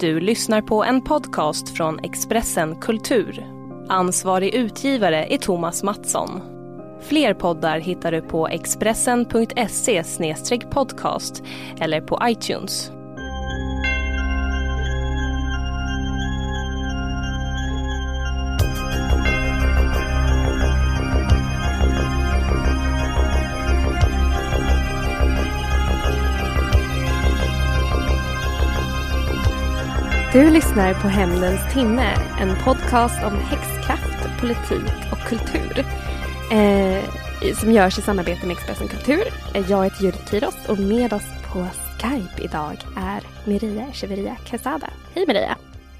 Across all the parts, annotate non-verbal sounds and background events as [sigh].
Du lyssnar på en podcast från Expressen Kultur. Ansvarig utgivare är Thomas Mattsson. Fler poddar hittar du på expressen.se podcast eller på iTunes. Du lyssnar på Hämndens timme, en podcast om häxkraft, politik och kultur. Eh, som görs i samarbete med Expressen Kultur. Eh, Jag heter Judith Kiros och med oss på Skype idag är Miria Cheveria Quesada. Hej Maria!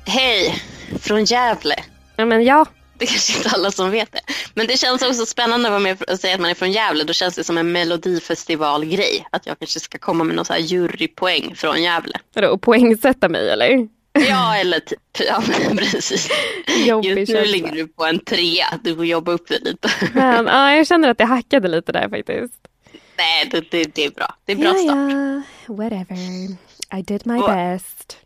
Hej! Från Gävle. Ja, men ja, Det är kanske inte alla som vet det. Men det känns också spännande att vara med och säga att man är från Gävle. Då känns det som en melodifestivalgrej. Att jag kanske ska komma med någon så här jurypoäng från Gävle. vadå, och poängsätta mig eller? Ja, eller typ. Ja, men [laughs] precis. Jobbig Just nu känsla. ligger du på en trea. Du får jobba upp dig lite. Men, ja, jag känner att det hackade lite där faktiskt. Nej, det, det, det är bra. Det är bra ja, start. ja, whatever. I did my Och- best.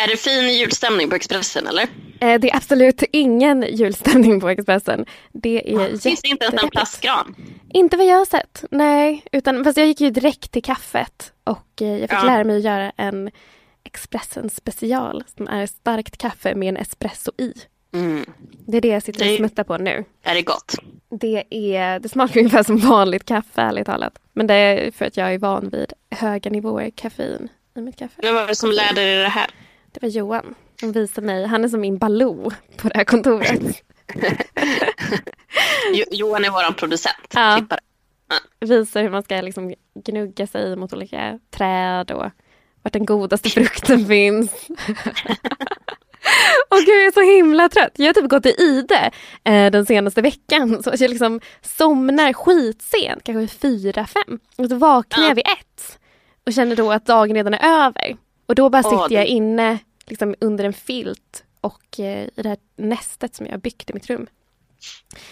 Är det fin julstämning på Expressen eller? Eh, det är absolut ingen julstämning på Expressen. Det är Finns det inte ens en plastgran? Inte vad jag har sett, nej. Utan, fast jag gick ju direkt till kaffet och eh, jag fick Ja. lära mig att göra en Expressen special som är starkt kaffe med en espresso i. Mm. Det är det jag sitter och smuttar på nu. Är det gott? Det, är, det smakar ungefär som vanligt kaffe, ärligt talat. Men det är för att jag är van vid höga nivåer koffein i mitt kaffe. Vem var det som lärde dig det här? Det var Johan som visade mig. Han är som min Baloo på det här kontoret. [laughs] Jo, Johan är våran producent. Ja. Klippare. Visar hur man ska liksom gnugga sig mot olika träd och vart den godaste frukten finns. [laughs] Gud, jag är så himla trött. Jag har typ gått i ide eh, den senaste veckan. Så jag liksom somnar skitsent, kanske fyra, fem. Och så vaknar Ja. jag vid ett. Och känner då att dagen redan är över. Och då bara sitter jag inne liksom under en filt och eh, i det här nästet som jag byggt i mitt rum.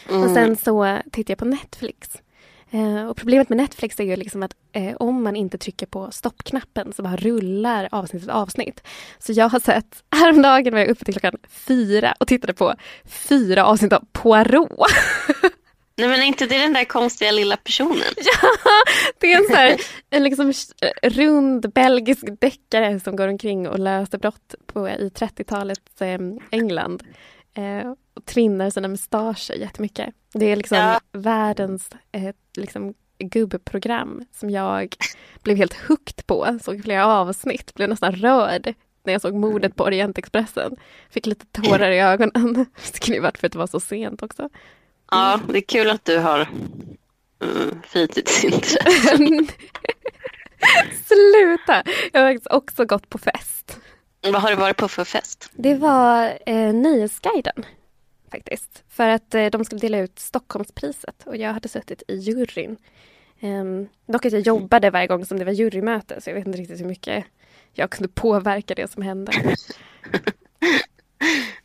Mm. Och sen så tittar jag på Netflix. Eh, och problemet med Netflix är ju liksom att eh, om man inte trycker på stoppknappen så bara rullar avsnitt efter avsnitt. Så jag har sett, häromdagen var jag uppe till klockan fyra och tittade på fyra avsnitt av Poirot. [laughs] Nej men är inte det den där konstiga lilla personen? [laughs] Det är en, så här, en liksom eh, rund belgisk deckare som går omkring och löser brott på, i 30-talets eh, England. Eh, och tvinnar sina mustascher jättemycket. Det är liksom Ja. världens eh, liksom, gubbprogram som jag blev helt hooked på. Såg flera avsnitt, blev nästan rörd när jag såg mordet på Orientexpressen. Fick lite tårar i ögonen. [laughs] Det skulle ju varit för att det var så sent också. Ja, det är kul att du har mm, fritidsintresse. [laughs] Sluta! Jag har faktiskt också gått på fest. Vad har du varit på för fest? Det var eh, Nöjesguiden faktiskt. För att eh, de skulle dela ut Stockholmspriset och jag hade suttit i juryn. Um, dock att jag jobbade varje gång som det var jurymöte så jag vet inte riktigt hur mycket jag kunde påverka det som hände. [laughs]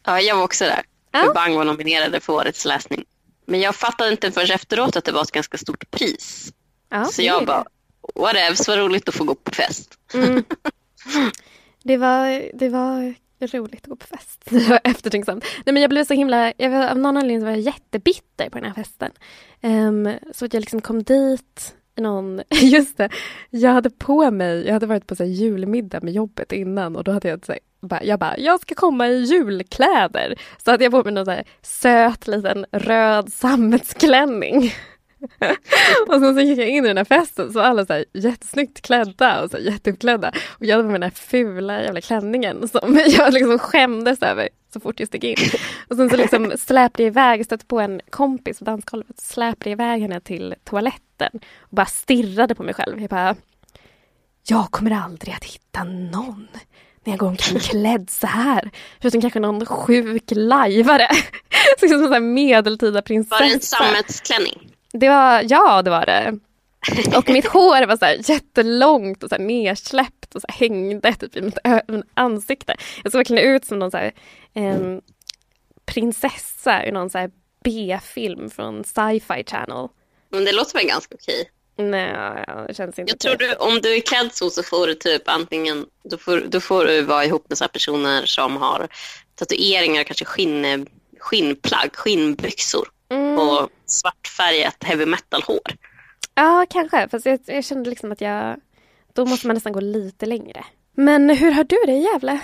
Ja, jag var också där. Ja. För Bang var nominerade för årets läsning. Men jag fattade inte förrän efteråt att det var ett ganska stort pris. Ja, Så jag bara, whatevs, vad roligt att få gå på fest. Mm. [laughs] Det var, det var roligt att gå på fest. [laughs] Det var eftertänksamt. Nej, men jag blev så himla, jag av någon anledning var jag jättebitter på den här festen. Um, så att jag liksom kom dit någon, [laughs] just det, jag hade på mig, jag hade varit på så här julmiddag med jobbet innan och då hade jag så här, jag bara, jag ska komma i julkläder. Så hade jag på mig någon så här söt liten röd sammetsklänning. [laughs] och sen så gick jag in i den här festen så var alla så här jättesnyggt klädda och så här jätteuppklädda. Och jag hade mig den här fula jävla klänningen som [laughs] jag liksom skämdes över så fort jag steg in. Och sen så liksom [laughs] släpade jag iväg, stötte på en kompis på dansgolvet, släpade iväg henne till toaletten och bara stirrade på mig själv. Jag bara, jag kommer aldrig att hitta någon när jag går omkring klädd så här. Förutom kanske någon sjuk lajvare. som en medeltida prinsessa. Var det en sammetsklänning? Det var, ja det var det. Och mitt [laughs] hår var så här jättelångt och så här nersläppt och så hängde typ i mitt ansikte. Jag såg verkligen ut som någon så här, en prinsessa i någon så B-film från Sci-Fi Channel. Men det låter väl ganska okej? Nej, det känns inte Jag tror du, om du är klädd så så får du typ antingen, då får, då får du vara ihop med så personer som har tatueringar, kanske skinn, skinnplagg, skinnbyxor mm. och svartfärgat heavy metal-hår. Ja, kanske. Fast jag, jag kände liksom att jag... Då måste man nästan gå lite längre. Men hur har du det i Gävle?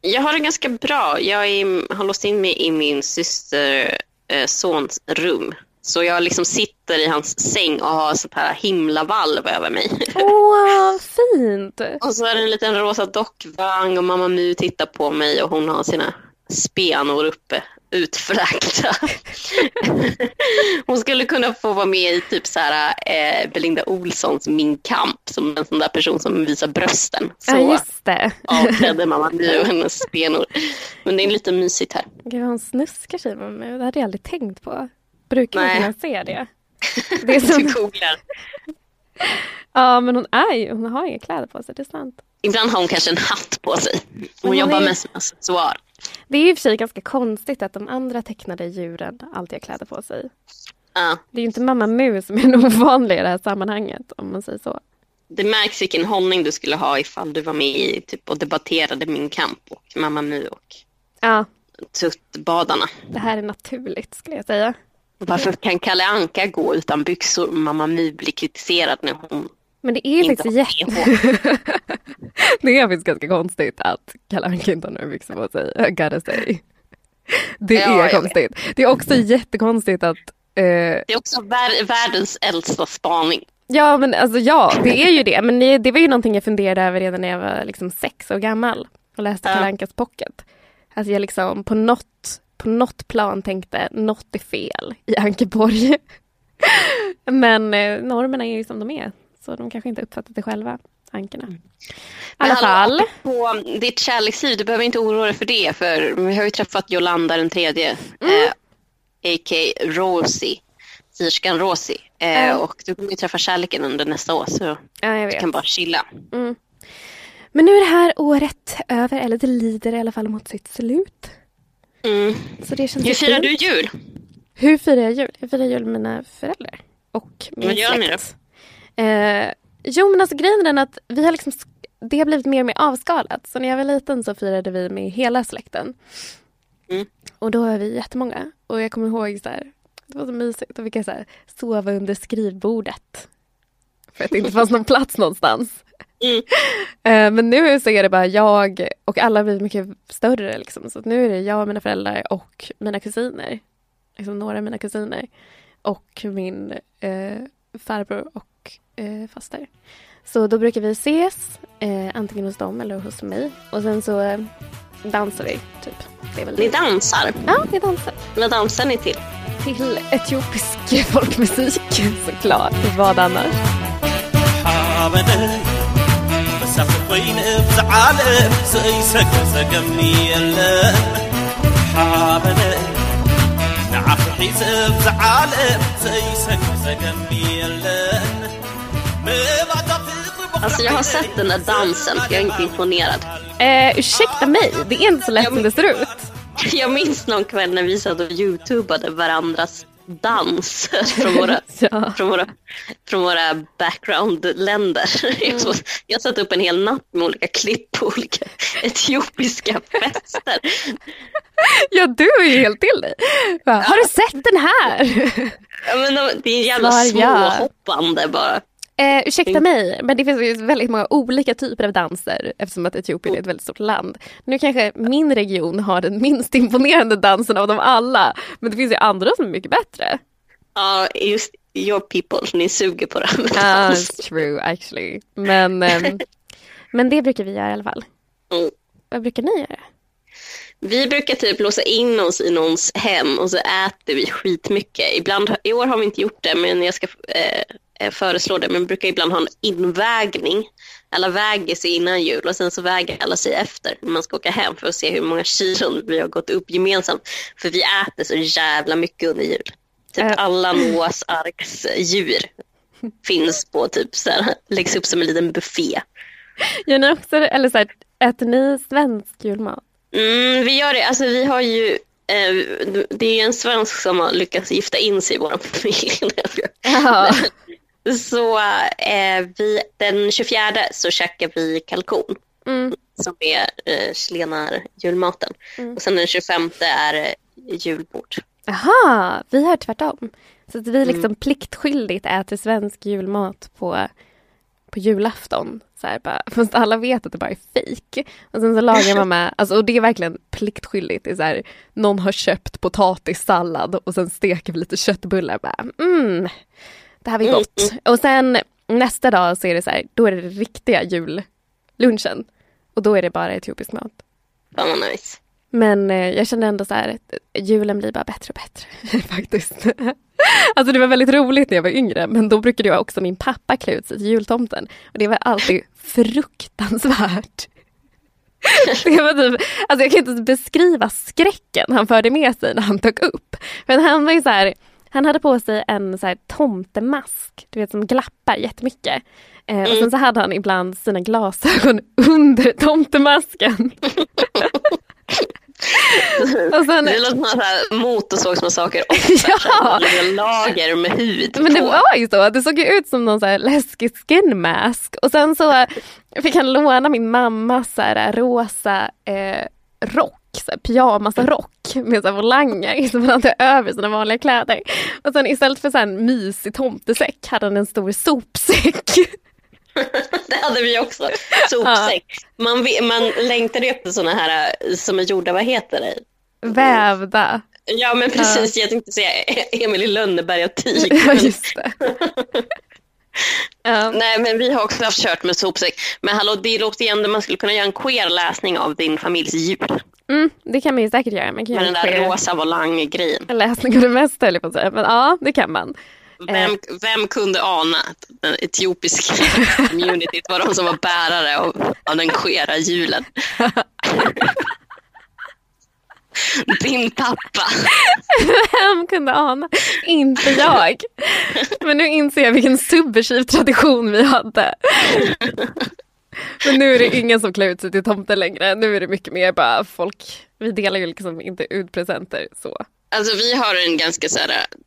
Jag har det ganska bra. Jag är, har låst in mig i min systers eh, sons rum. Så jag liksom sitter i hans säng och har sånt här himlavalv över mig. Åh, fint! [laughs] och så är det en liten rosa dockvagn och mamma Mu tittar på mig och hon har sina spenor uppe utfräkta. Hon skulle kunna få vara med i typ så här, eh, Belinda Olssons Min kamp som en sån där person som visar brösten. Så ja, just det. avklädde mamma nu och hennes spenor. Men det är lite mysigt här. Gud, hon snuskar sig med mig. Det hade jag aldrig tänkt på. Brukar man kunna se det? [laughs] det är som... Du googlar. Ja, men hon, är hon har inga kläder på sig, det är sant. Ibland har hon kanske en hatt på sig. Hon, hon jobbar är... mest med accessoar. Det är i och för sig ganska konstigt att de andra tecknade djuren alltid har kläder på sig. Ja. Det är ju inte Mamma Mu som är [laughs] den ovanliga i det här sammanhanget om man säger så. Det märks vilken hållning du skulle ha ifall du var med i typ, och debatterade Min kamp och Mamma Mu och ja. Tuttbadarna. Det här är naturligt skulle jag säga. Varför kan Kalle Anka gå utan byxor? Mamma My blir kritiserad när hon Men det är faktiskt jätte... [laughs] det är faktiskt ganska konstigt att Kalle Anka inte har några byxor på sig, I gotta say. Det ja, är konstigt. Det är också jättekonstigt att... Eh... Det är också vär världens äldsta spaning. Ja, men alltså ja, det är ju det. Men det, det var ju någonting jag funderade över redan när jag var liksom sex år gammal och läste ja. Kalle Ankas pocket. Alltså jag liksom på något på något plan tänkte något är fel i Ankeborg. [laughs] Men eh, normerna är ju som de är, så de kanske inte uppfattat det själva, ankerna. Mm. I alla fall. På ditt kärleksliv, du behöver inte oroa dig för det, för vi har ju träffat Jolanda den tredje, mm. eh, a.k. Rosie, sierskan Rosie. Eh, mm. Och du kommer ju träffa kärleken under nästa år, så ja, du kan bara chilla. Mm. Men nu är det här året över, eller det lider i alla fall mot sitt slut. Mm. Så det känns Hur firar du jul? Hur firar jag jul? Jag firar jul med mina föräldrar och min Vad gör släkt. Eh, jo men alltså grejen är den att vi har liksom, det har blivit mer och mer avskalat. Så när jag var liten så firade vi med hela släkten. Mm. Och då är vi jättemånga. Och jag kommer ihåg så här, det var så mysigt. Då fick jag så här, sova under skrivbordet. För att det inte fanns någon plats någonstans. Mm. Eh, men nu så är det bara jag och alla blir mycket större. Liksom. Så nu är det jag och mina föräldrar och mina kusiner. Liksom några av mina kusiner. Och min eh, farbror och eh, faster. Så då brukar vi ses, eh, antingen hos dem eller hos mig. Och sen så eh, dansar vi, typ. Det är väl ni dansar? Ja, vi dansar. Vad dansar ni till? Till etiopisk [laughs] folkmusik, såklart. Vad annars? نعف حيز بزعل سيسك سقم بيلن Alltså jag har sett den där dansen, jag är inte imponerad. Eh, ursäkta mig, det är inte så lätt som det ser ut. [laughs] Jag minns någon kväll när vi satt och youtubade varandras dans [laughs] från våra, ja. från våra, från våra background-länder. [laughs] Mm. Jag satt upp en hel natt med olika klipp på olika etiopiska fester. Ja, du är ju helt till dig. Har du sett den här? Ja, men de, det är jävla småhoppande bara. Eh, ursäkta mig, men det finns ju väldigt många olika typer av danser eftersom att Etiopien är ett väldigt stort land. Nu kanske min region har den minst imponerande dansen av dem alla, men det finns ju andra som är mycket bättre. Ja, just your people, ni suger på det. Ah, it's true actually. Men, ehm, [laughs] men det brukar vi göra i alla fall. Mm. Vad brukar ni göra? Vi brukar typ låsa in oss i någons hem och så äter vi skitmycket. Ibland, I år har vi inte gjort det, men jag ska eh, eh, föreslå det. Men vi brukar ibland ha en invägning. Alla väger sig innan jul och sen så väger alla sig efter när man ska åka hem för att se hur många kilon vi har gått upp gemensamt. För vi äter så jävla mycket under jul. Typ Äh. alla Noas arks djur finns på typ så här, läggs upp som en liten buffé. Gör ni också, eller så här, äter ni svensk julmat? Mm, vi gör det. Alltså, vi har ju, eh, det är en svensk som har lyckats gifta in sig i vår familj. [laughs] Ja. så eh, vi, den 24 så käkar vi kalkon Mm. som är eh, chilenar julmaten. Mm. Och sen den 25 är julbord. Jaha, vi har tvärtom. Så att vi liksom pliktskyldigt äter svensk julmat på, på julafton. Så här bara, [laughs] fast alla vet att det bara är fejk. Och sen så lagar man med, alltså, och det är verkligen pliktskyldigt. Det är så här, någon har köpt potatissallad och sen steker vi lite köttbullar. Bara, mm, det här blir gott. Och sen nästa dag så är det så här, då är det riktiga jullunchen. Och då är det bara etiopisk mat. Fan vad nice. Men eh, jag kände ändå så här att julen blir bara bättre och bättre [laughs] faktiskt. [laughs] alltså det var väldigt roligt när jag var yngre men då brukade jag också min pappa klä ut sig till jultomten. Och det var alltid fruktansvärt. [laughs] det var typ, alltså jag kan inte beskriva skräcken han förde med sig när han dök upp. För han var ju så här, han hade på sig en så här tomtemask, du vet som glappar jättemycket. Eh, och sen så hade han ibland sina glasögon [laughs] under tomtemasken. [laughs] och sen, Det låter som här motorsågsmassaker [laughs] Ja. lager med hud Men det på. var ju så, det såg ju ut som någon så här läskig skin mask. Och sen så fick han låna min mammas så här rosa eh, rock, så här pyjamasrock med så här volanger som han hade över sina vanliga kläder. Och sen istället för så här en mysig tomtesäck hade han en stor sopsäck. [laughs] [laughs] Det hade vi också. Sopsäck. Man, vi- man längtade ju efter sådana här eh, som är gjorda, vad heter det? Vävda. Ja men precis, jag tänkte säga Emil i Lönneberga tyg. [laughs] Ja, just det. [laughs] Ja. Nej men vi har också haft kört med sopsäck. Men hallå det låter ju ändå man skulle kunna göra en queer läsning av din familjs jul. Mm, det kan man ju säkert göra. Man kan Med den där en rosa volang-grejen. läsning av det mesta höll jag på att säga. Men ja, det kan man. Vem, vem kunde ana att den etiopiska [laughs] communityt var de som var bärare av, av den queera julen? [laughs] Din pappa. Vem kunde ana? Inte jag. Men nu inser jag vilken subversiv tradition vi hade. Men nu är det ingen som klär ut sig till tomte längre. Nu är det mycket mer bara folk, vi delar ju liksom inte ut presenter så. Alltså vi har en ganska så här, eh,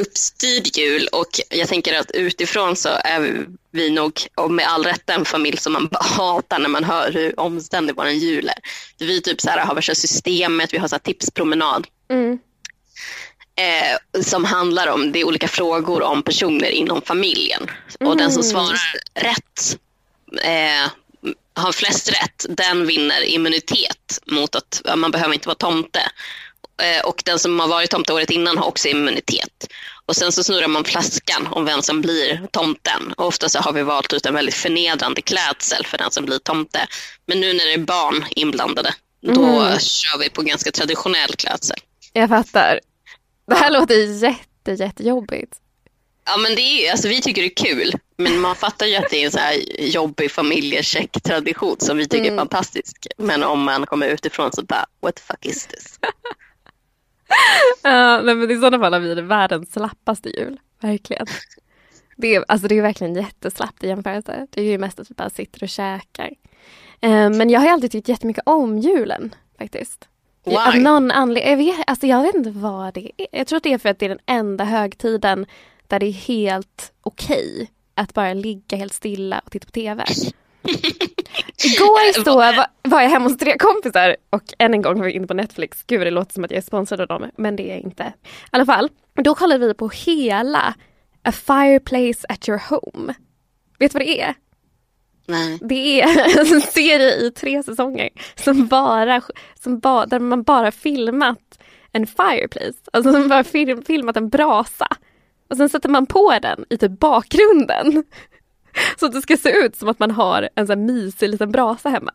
uppstyrd jul och jag tänker att utifrån så är vi nog, och med all rätt, en familj som man [laughs] hatar när man hör hur omständig vår jul är. Vi typ så här, har värsta systemet, vi har så här, tipspromenad Mm. eh, som handlar om, det är olika frågor om personer inom familjen. Och den som svarar rätt, eh, har flest rätt, den vinner immunitet mot att man behöver inte vara tomte. Eh, och den som har varit tomte året innan har också immunitet. Och sen så snurrar man flaskan om vem som blir tomten. Och ofta så har vi valt ut en väldigt förnedrande klädsel för den som blir tomte. Men nu när det är barn inblandade, då kör vi på ganska traditionell klädsel. Jag fattar. Det här låter jätte, jättejobbigt. Ja men det är ju, alltså vi tycker det är kul. Men man fattar ju att det är en så här jobbig familjecheck-tradition som vi tycker är fantastisk. Men om man kommer utifrån så bara, what the fuck is this? [laughs] Ja, nej, men I sådana fall har vi världens slappaste jul. Verkligen. Det är, alltså det är verkligen jätteslappt i jämförelse. Det är ju mest att vi bara sitter och käkar. Eh, men jag har alltid tyckt jättemycket om julen faktiskt. Why? Av någon anledning. Jag vet, alltså jag vet inte vad det är. Jag tror att det är för att det är den enda högtiden där det är helt okej att bara ligga helt stilla och titta på TV. [laughs] Igår så var, var jag hemma hos tre kompisar och än en gång var vi inne på Netflix. Gud det låter som att jag är sponsrad av dem men det är jag inte. I alla fall, då kollade vi på hela A fireplace at your home. Vet du vad det är? Nej. Det är [laughs] en serie i tre säsonger som bara, som ba, där man bara filmat en fireplace. Alltså som bara film, filmat en brasa. Och sen sätter man på den i typ bakgrunden. Så att det ska se ut som att man har en sån här mysig liten brasa hemma.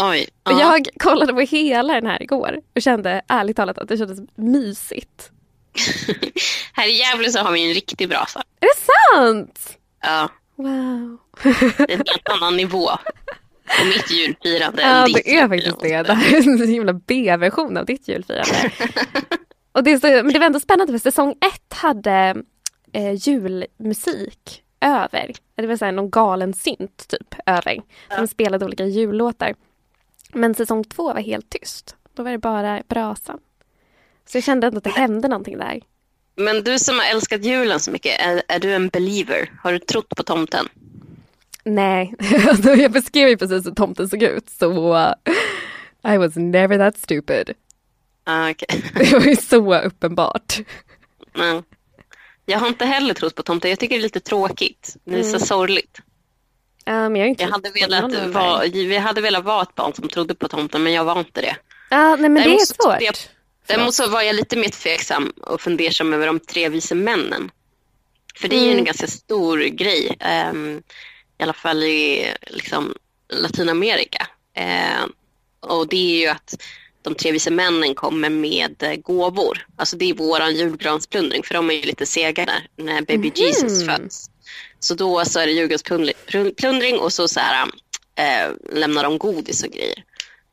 Oj. Och ja. jag kollade på hela den här igår och kände ärligt talat att det kändes mysigt. [laughs] Här i Gävle så har vi en riktig brasa. Är det sant? Ja, Wow. det är en helt annan nivå på mitt julfirande Ja ditt det är faktiskt det. Det här är en himla B-version av ditt julfirande. [laughs] och det, är så, men det var ändå spännande för säsong ett hade eh, julmusik över. Det var så här någon galen synt typ över. Som spelade olika jullåtar. Men säsong två var helt tyst. Då var det bara brasan. Så jag kände ändå att det hände någonting där. Men du som har älskat julen så mycket, är, är du en believer? Har du trott på tomten? Nej, [laughs] alltså, jag beskrev ju precis hur tomten såg ut så uh, I was never that stupid. Ah, okej. [laughs] Det var ju så uppenbart. Men jag har inte heller trott på tomten. Jag tycker det är lite tråkigt. Det är så Mm. sorgligt. Men jag, Jag hade, velat vara, vi hade velat vara ett barn som trodde på tomten, men jag var inte det. Ja, nej men det är Däremot svårt. jag- Däremot så var jag lite mer tveksam och fundersam över de tre vise männen. För det är ju Mm. en ganska stor grej, ehm, i alla fall i liksom, Latinamerika. Ehm, och det är ju att de tre vise männen kommer med eh, gåvor. Alltså det är våran julgransplundring, för de är ju lite sega där när baby Jesus föds. Så då så är det julgransplundring och så, så här, eh, lämnar de godis och grejer.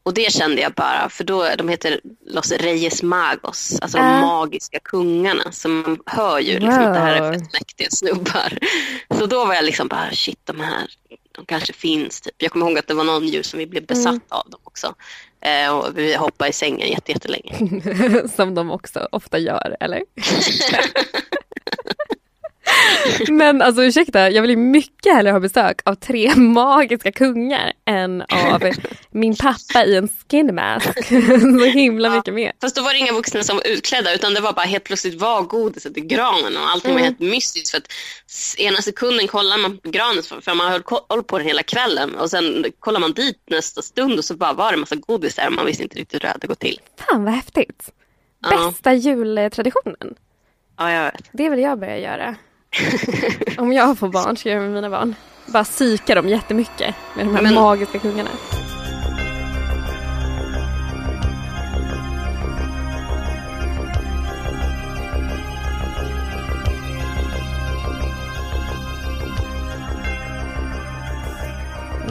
Och det kände jag bara, för då, de heter Los Reyes Magos, alltså de magiska kungarna. Så man hör ju liksom att det här är Wow. fett mäktiga snubbar. Så då var jag liksom bara, shit de här, de kanske finns. Typ. Jag kommer ihåg att det var någon jul som vi blev besatt Mm. av dem också. Eh, och vi hoppade i sängen jätte, jättelänge. [laughs] Som de också ofta gör, eller? [laughs] [laughs] Men alltså ursäkta, jag vill ju mycket hellre ha besök av tre [laughs] magiska kungar än av min pappa i en skin mask. [laughs] Så himla mycket mer. Fast då var det inga vuxna som var utklädda utan det var bara helt plötsligt var godiset i granen och allting var Mm. helt mystiskt. För att ena sekunden kollar man på granen för man höll koll på den hela kvällen och sen kollar man dit nästa stund och så bara var det en massa godis där och man visste inte riktigt hur det hade gått till. Fan vad häftigt. Ja. Bästa jultraditionen. Ja, jag vet. Det vill jag börja göra. [laughs] Om jag får barn ska jag göra med mina barn. Bara psyka dem jättemycket med de här Men- magiska kungarna.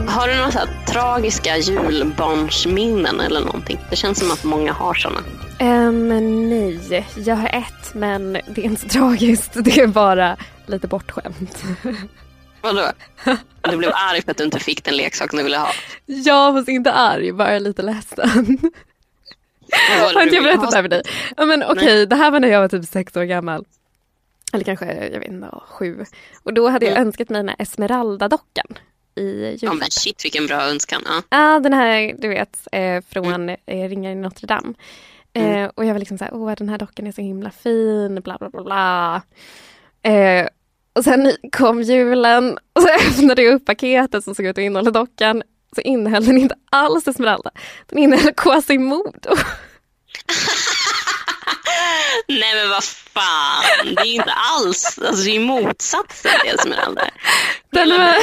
Har du några tragiska julbarnsminnen eller någonting? Det känns som att många har sådana. Um, nej, jag har ett men det är inte så tragiskt. [laughs] Det är bara lite bortskämt. [laughs] Vadå? Du blev arg för att du inte fick den leksaken du ville ha. Jag var inte arg, bara lite ledsen. Har inte jag berättat det [laughs] här för dig? Ja, men okej, det här var när jag var typ sex år gammal. Eller kanske, jag vet inte, sju. Och då hade jag önskat mig den här Esmeralda-dockan i Ja, men shit vilken bra önskan. Ja. Ja, den här du vet eh, från eh, Ringar i Notre Dame. Eh, och jag var liksom så här, åh den här dockan är så himla fin, bla bla bla bla. Eh, och sen kom julen och så [laughs] öppnade jag upp paketet som såg ut att innehålla dockan. Så innehöll den inte alls Esmeralda. Den innehöll Quasimodo. [laughs] Nej men vad fan, det är inte alls, alltså det är motsatsen till Esmeralda. Den var...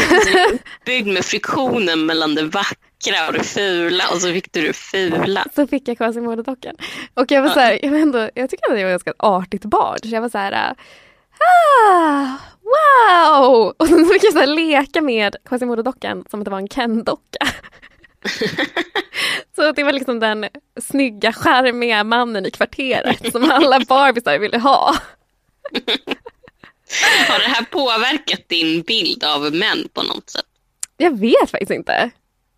Byggd med friktionen mellan det vackra och det fula och så fick du det fula. så fick jag Quasimodo-dockan. Och jag var så här, jag, var ändå, jag tycker att jag var ett ganska artigt barn. Så jag var så här, ah, wow! Och sen så fick jag så här leka med Quasimodo-dockan som att det var en Ken-docka. [laughs] så det var liksom den snygga, charmiga mannen i kvarteret som alla barbisar ville ha. Har det här påverkat din bild av män på något sätt? Jag vet faktiskt inte.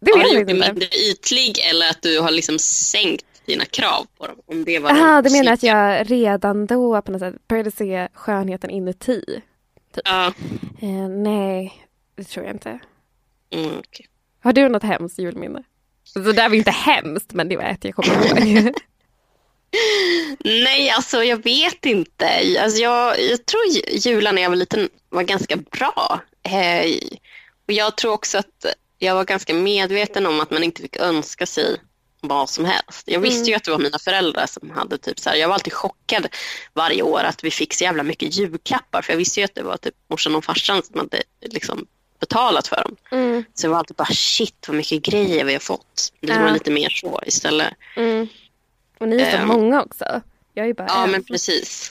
Det Har du gjort dig mindre ytlig eller att du har liksom sänkt dina krav på dem? Om det var Jaha, du menar att jag redan då på något sätt började se skönheten inuti? Ja, Eh, nej, det tror jag inte. mm, okej. Har du något hemskt julminne? Så det där var inte hemskt, men det var ett jag kommer ihåg. [laughs] Nej, alltså jag vet inte. Alltså, jag, jag tror julen när jag var liten var ganska bra. Eh, och jag tror också att jag var ganska medveten om att man inte fick önska sig vad som helst. Jag visste Mm. ju att det var mina föräldrar som hade typ så här, jag var alltid chockad varje år att vi fick så jävla mycket julklappar för jag visste ju att det var typ morsan och farsan som hade liksom betalat för dem. Mm. Så jag var alltid bara shit vad mycket grejer vi har fått. Det Ja. var lite mer så istället. Mm. Och ni är så Ehm. många också. Jag är bara Ja en. men precis.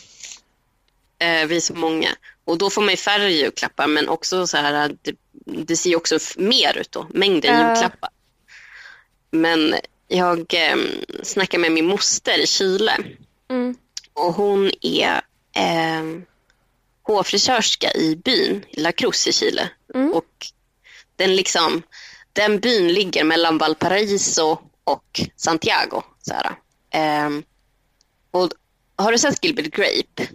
Eh, vi är så många. Och då får man ju färre julklappar men också så här, det, det ser ju också mer ut då, mängden Ja. julklappar. Men jag eh, snackade med min moster i Chile Mm. och hon är eh, hårfrisörska i byn, La Cruz i Chile. Mm. Och den, liksom, den byn ligger mellan Valparaiso och Santiago. Så. Ehm, och har du sett Gilbert Grape?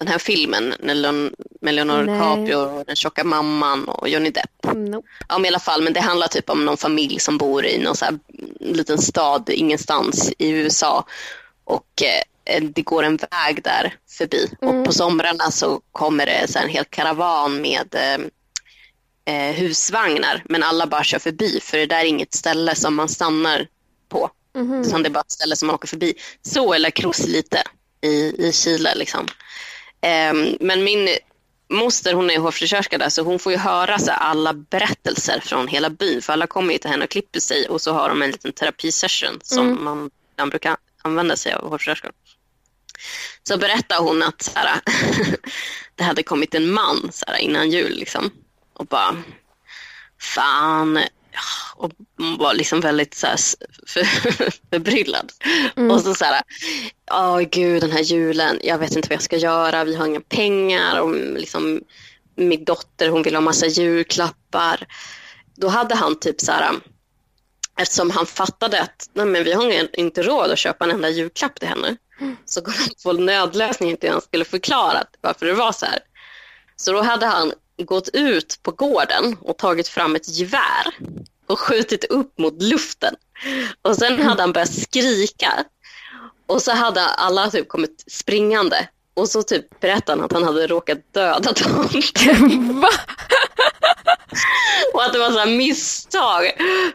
Den här filmen med Leon- med Leonardo. DiCaprio och den tjocka mamman och Johnny Depp. Nope. Ja, men i alla fall, men det handlar typ om någon familj som bor i någon så här liten stad ingenstans i USA. Och eh, det går en väg där förbi. Och på somrarna så kommer det så en hel karavan med eh, eh, husvagnar. Men alla bara kör förbi för det där är inget ställe som man stannar på. Utan det är bara ett ställe som man åker förbi. Så är La Cruz lite i, i Chile. Liksom. Ehm, men min moster hon är hårfrisörska där så hon får ju höra så alla berättelser från hela byn. För alla kommer ju till henne och klipper sig och så har de en liten terapisession som man, man brukar använda sig av hårfrisörskor. Så berättar hon att så här, [laughs] det hade kommit en man så här, innan jul liksom, och bara fan och var liksom väldigt så här, för, [laughs] förbryllad. Och så så här, åh gud den här julen, jag vet inte vad jag ska göra, vi har inga pengar och liksom min dotter hon vill ha massa julklappar. Då hade han typ så här, eftersom han fattade att nej men vi har inte råd att köpa en enda julklapp till henne. Så kom han på nödlösningen till han skulle förklara varför det var så här. Så då hade han gått ut på gården och tagit fram ett gevär och skjutit upp mot luften. Och sen hade han börjat skrika. Och så hade alla typ kommit springande. Och så typ berättade han att han hade råkat döda tomten. [laughs] Va? Och att det var så här misstag.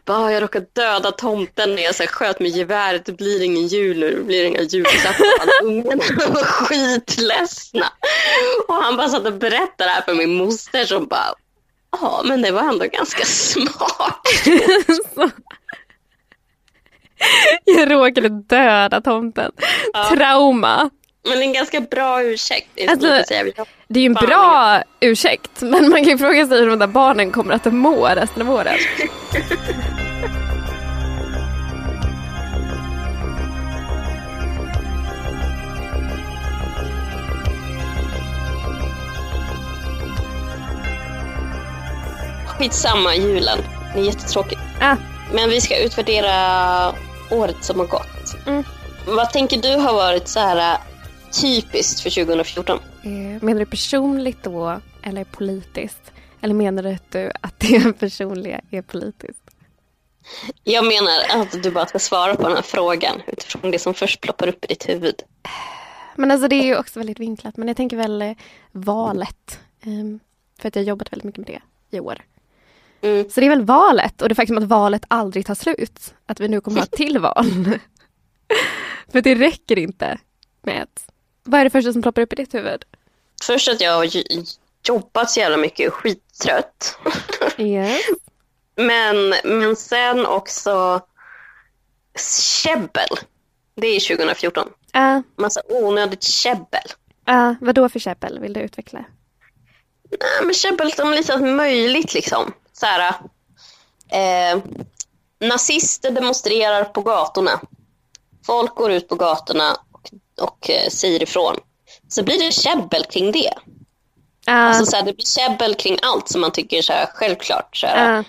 Bara, jag råkade döda tomten när jag så sköt med geväret. Det blir ingen jul nu, det blir inga julklappar. Ungarna [laughs] var skitledsna. Och han bara satt och berättade det här för min moster som bara, ja men det var ändå ganska [laughs] smart. Jag råkade döda tomten. Trauma. Men en ganska bra ursäkt. Det är Alltså, Det är ju en bra ursäkt. Men man kan ju fråga sig hur de där barnen kommer att må resten av året. Skitsamma julen. Det är jättetråkigt. Ah, Men vi ska utvärdera året som har gått. Mm. Vad tänker du har varit så här typiskt för 2014? eh, menar du personligt då eller politiskt? Eller menar du att, det [laughs] personliga är politiskt? Jag menar att du bara ska svara på den här frågan utifrån det som först ploppar upp i ditt huvud. Men alltså det är ju också väldigt vinklat. Men jag tänker väl eh, valet. Ehm, för att jag har jobbat väldigt mycket med det i år. Mm. Så det är väl valet och det faktum att valet aldrig tar slut. Att vi nu kommer att ha ett till val. [laughs] för det räcker inte med ett. Vad är det första som ploppar upp i ditt huvud? Först att jag har jobbat så jävla mycket och skittrött. Yes. Men, men sen också käbbel. Det är 2014. Uh, Massa onödigt käbbel. uh, vad då för käbbel? Vill du utveckla? Nej, men käbbel som lite allt möjligt liksom. Så här, eh, nazister demonstrerar på gatorna. Folk går ut på gatorna och, eh, säger ifrån. Så blir det käbbel kring det. Uh, Alltså, så här, det blir käbbel kring allt som man tycker är så här, självklart. Så här, uh,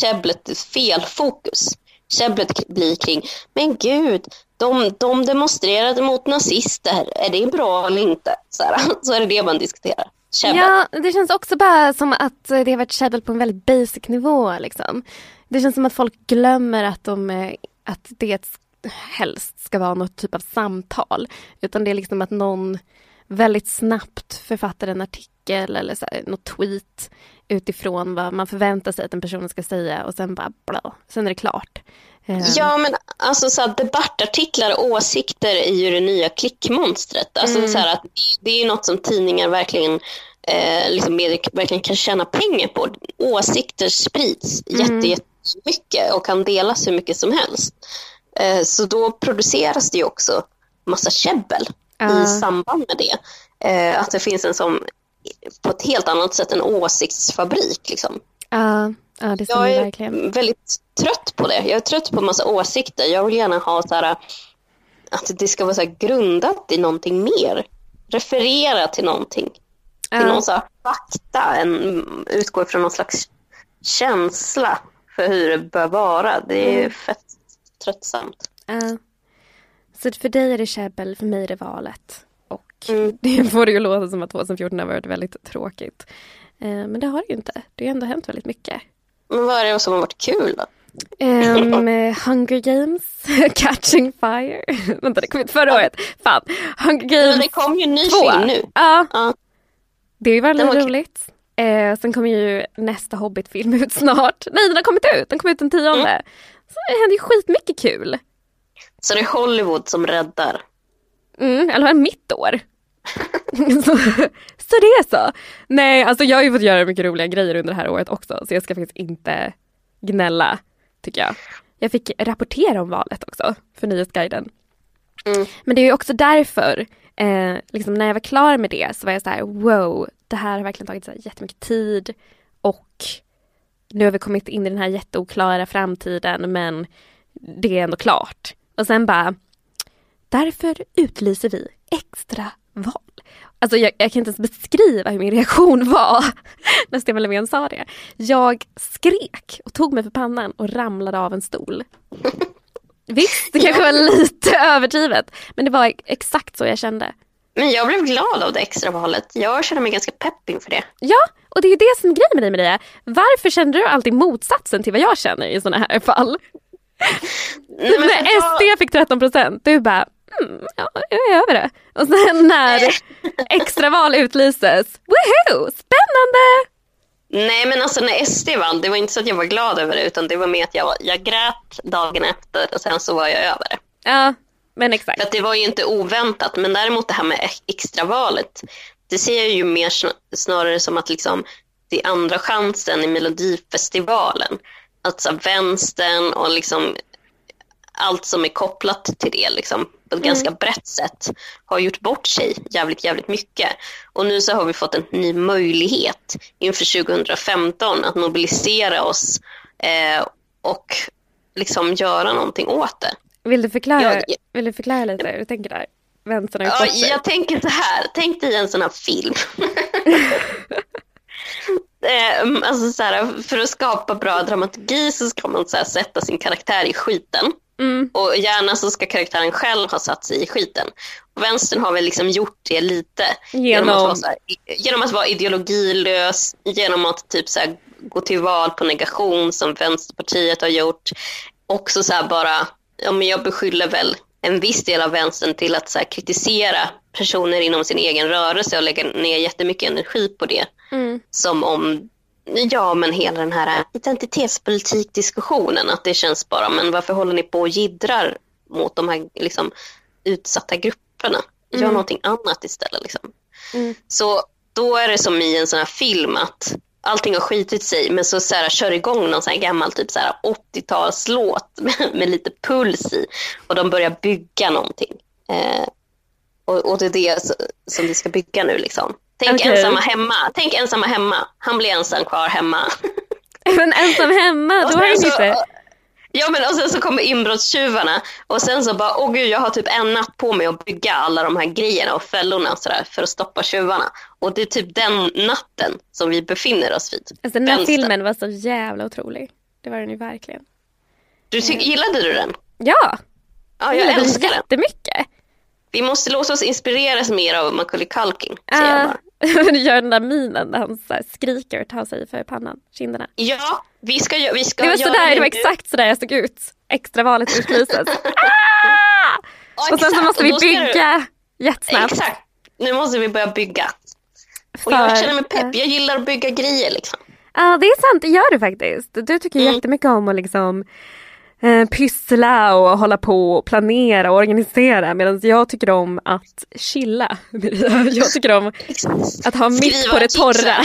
käbblet är fel fokus. Käbblet blir kring, men gud, de, de demonstrerade mot nazister. Är det bra eller inte? Så, här, [laughs] så är det det man diskuterar. Käbbel. Ja, det känns också bara som att det har varit käbbel på en väldigt basic nivå. Liksom. Det känns som att folk glömmer att, de, eh, att det är ett helst ska vara något typ av samtal. Utan det är liksom att någon väldigt snabbt författar en artikel eller så här, något tweet utifrån vad man förväntar sig att den personen ska säga och sen bara bla, sen är det klart. Eh, Ja, men alltså så här, debattartiklar och åsikter är ju det nya klickmonstret. Alltså så här, att det är något som tidningar verkligen, eh, liksom medier verkligen kan tjäna pengar på. Åsikter sprids jätte, jättemycket och kan delas hur mycket som helst. Eh, så då produceras det ju också massa käbbel Ja. i samband med det. Eh, att det finns en som på ett helt annat sätt en åsiktsfabrik. Liksom. Ja, ja det Jag är verkligen. väldigt trött på det. Jag är trött på massa åsikter. Jag vill gärna ha så här, att det ska vara så grundat i någonting mer. Referera till någonting. Till någon så här fakta. En, utgå ifrån någon slags känsla för hur det bör vara. Det Mm. är fett tröttsamt. Ja. Så för dig är det käbbel, för mig är det valet. Och Mm. [laughs] det får det ju låta som att 2014 har varit väldigt tråkigt. Eh, Men det har det ju inte. Det har ändå hänt väldigt mycket. Men vad är det som har varit kul då? Um, [laughs] Hunger Games, [laughs] Catching Fire. Vänta, det kom ut förra året. Fan. Hunger Men Games det kom ju en ny 2. film nu. Ja, Ja. det var väldigt roligt. Eh, sen kommer ju nästa Hobbit-film ut snart. Nej, den har kommit ut. Den kom ut den tionde. Mm. Så det händer ju skitmycket kul. Så det är Hollywood som räddar. Mm, eller mitt år. [laughs] så, så det är så. Nej, alltså jag har ju fått göra mycket roliga grejer under det här året också, så jag ska faktiskt inte gnälla, tycker jag. Jag fick rapportera om valet också för Nyhetsguiden. Mm. Men det är ju också därför, eh, liksom när jag var klar med det så var jag så här, wow, det här har verkligen tagit så här jättemycket tid och nu har vi kommit in i den här jätteoklara framtiden men det är ändå klart. Och sen bara, Därför utlyser vi extra val. Alltså jag, jag kan inte ens beskriva hur min reaktion var [laughs] när Stefan Löfven sa det. Jag skrek och tog mig för pannan och ramlade av en stol. [laughs] Visst, det kanske var lite överdrivet, men det var exakt så jag kände. Men jag blev glad av det extra valet. Jag känner mig ganska pepp inför det. Ja, och det är ju det som är grejen med dig Maria. Varför kände du alltid motsatsen till vad jag känner i sådana här fall? [laughs] Nej, men när jag- SD fick 13 procent, du bara, mm, ja, jag är över det. Och sen när [laughs] extraval utlyses, woohoo, spännande! Nej men alltså när SD vann, det var inte så att jag var glad över det utan det var mer att jag, jag grät dagen efter och sen så var jag över det. Ja, men exakt. För det var ju inte oväntat men däremot det här med ex- extravalet, det ser jag ju mer sn- snarare som att liksom det är andra chansen i Melodifestivalen. Att så här, vänstern och liksom allt som är kopplat till det liksom, på ett ganska brett sätt har gjort bort sig jävligt, jävligt mycket. Och nu så har vi fått en ny möjlighet inför 2015 att mobilisera oss eh, och liksom göra någonting åt det. Vill du förklara, Jag- vill du förklara lite hur du tänker där? Vänstern har Ja, jag tänker så här, tänk dig en sån här film. [laughs] Ehm, alltså så här, för att skapa bra dramaturgi så ska man så här, sätta sin karaktär i skiten. Mm. Och gärna så ska karaktären själv ha satt sig i skiten. Och vänstern har väl liksom gjort det lite. Genom, att, Genom- vara så här, genom att vara ideologilös, genom att typ så här, gå till val på negation som Vänsterpartiet har gjort. Också så här bara, ja, men jag beskyller väl en viss del av vänstern till att så här, kritisera personer inom sin egen rörelse och lägga ner jättemycket energi på det. Mm. Som om, ja men hela den här identitetspolitikdiskussionen, att det känns bara, men varför håller ni på och jiddrar mot de här liksom, utsatta grupperna? Gör Mm. någonting annat istället. Liksom. Mm. Så då är det som i en sån här film att allting har skitit sig men så, så här, kör igång någon sån här gammal typ så här 80-talslåt [laughs] med, med lite puls i och de börjar bygga någonting. Eh, och, och det är det som vi ska bygga nu liksom. Tänk Okej. ensamma hemma. Tänk ensamma hemma. Han blir ensam kvar hemma. [laughs] Men ensam hemma, då så- inte... Ja men och sen så kommer inbrottstjuvarna och sen så bara, åh gud jag har typ en natt på mig att bygga alla de här grejerna och fällorna och sådär för att stoppa tjuvarna. Och det är typ den natten som vi befinner oss vid. Alltså den här Vänster. filmen var så jävla otrolig. Det var den ju verkligen. Du ty- gillade du den? Ja, Ja, jag den älskar den. jättemycket. Vi måste låta oss inspireras mer av Macaulay Culkin. jag Uh, bara. du gör den där minen när han skriker och tar sig för pannan, kinderna. Ja, Vi ska, vi ska Det var, sådär, det var exakt sådär jag såg ut. Extravalet utlyses. [laughs] ah! Ja, Och sen så måste och vi ska du- bygga jättesnabbt. Exakt. Nu måste vi börja bygga. Och För- jag känner mig pepp. Jag gillar att bygga grejer liksom. Ja det är sant, det gör du faktiskt. Du tycker Mm. jättemycket om att liksom eh, pyssla och hålla på och planera och organisera medan jag tycker om att chilla. [laughs] Jag tycker om att ha mitt på det torra. [laughs]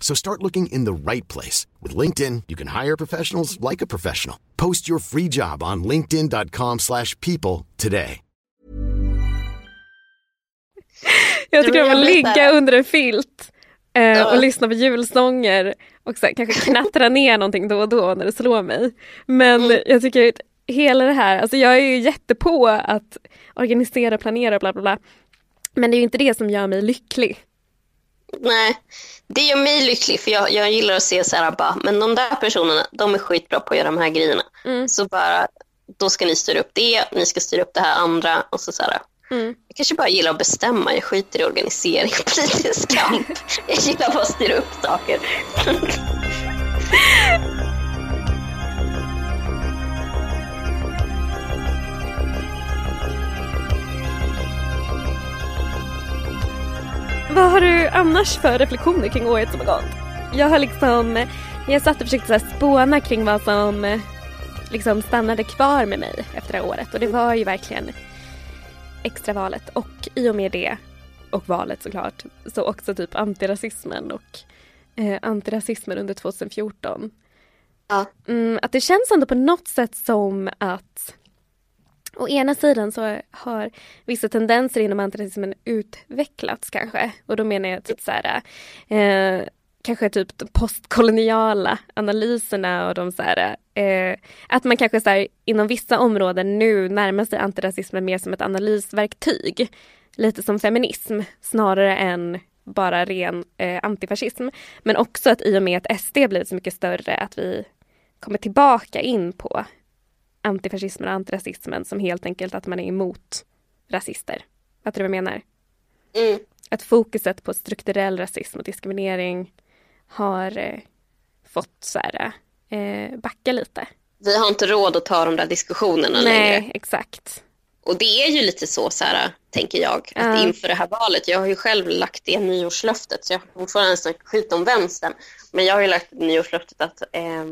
So start looking in the right place. With LinkedIn, you can hire professionals like a professional. Post your free job on linkedin.com slash people today. Jag tycker om att ligga under en filt eh, och lyssna på julsånger och så här, kanske knattra ner någonting då och då när det slår mig. Men Mm. jag tycker att hela det här, alltså jag är ju jättepå att organisera, planera och bla bla bla. Men det är ju inte det som gör mig lycklig. Nej, det gör mig lycklig för jag, jag gillar att se så här, bara, men de där personerna, de är skitbra på att göra de här grejerna. Mm. Så bara, då ska ni styra upp det, ni ska styra upp det här andra och så, så här. Mm. Jag kanske bara gillar att bestämma, jag skiter i organisering och [laughs] politisk kamp. Jag gillar bara att styra upp saker. [laughs] Vad har du annars för reflektioner kring året som har gått? Jag har liksom, jag satt och försökte så spåna kring vad som liksom stannade kvar med mig efter det här året och det var ju verkligen extravalet och i och med det och valet såklart så också typ antirasismen och eh, antirasismen under 2014. Ja. Mm, att det känns ändå på något sätt som att Å ena sidan så har vissa tendenser inom antirasismen utvecklats kanske. Och då menar jag typ så här, eh, kanske typ de postkoloniala analyserna och de så här, eh, att man kanske så här, inom vissa områden nu närmar sig antirasismen mer som ett analysverktyg. Lite som feminism snarare än bara ren eh, antifascism. Men också att i och med att SD blivit så mycket större att vi kommer tillbaka in på antifascismen och antirasismen som helt enkelt att man är emot rasister. Fattar du vad jag menar? Mm. Att fokuset på strukturell rasism och diskriminering har eh, fått så här, eh, backa lite. Vi har inte råd att ta de där diskussionerna Nej, längre. exakt. Och det är ju lite så, så här, tänker jag, att Ja. inför det här valet, jag har ju själv lagt det nyårslöftet, så jag har fortfarande snackat skit om vänstern, men jag har ju lagt nyårslöftet att eh,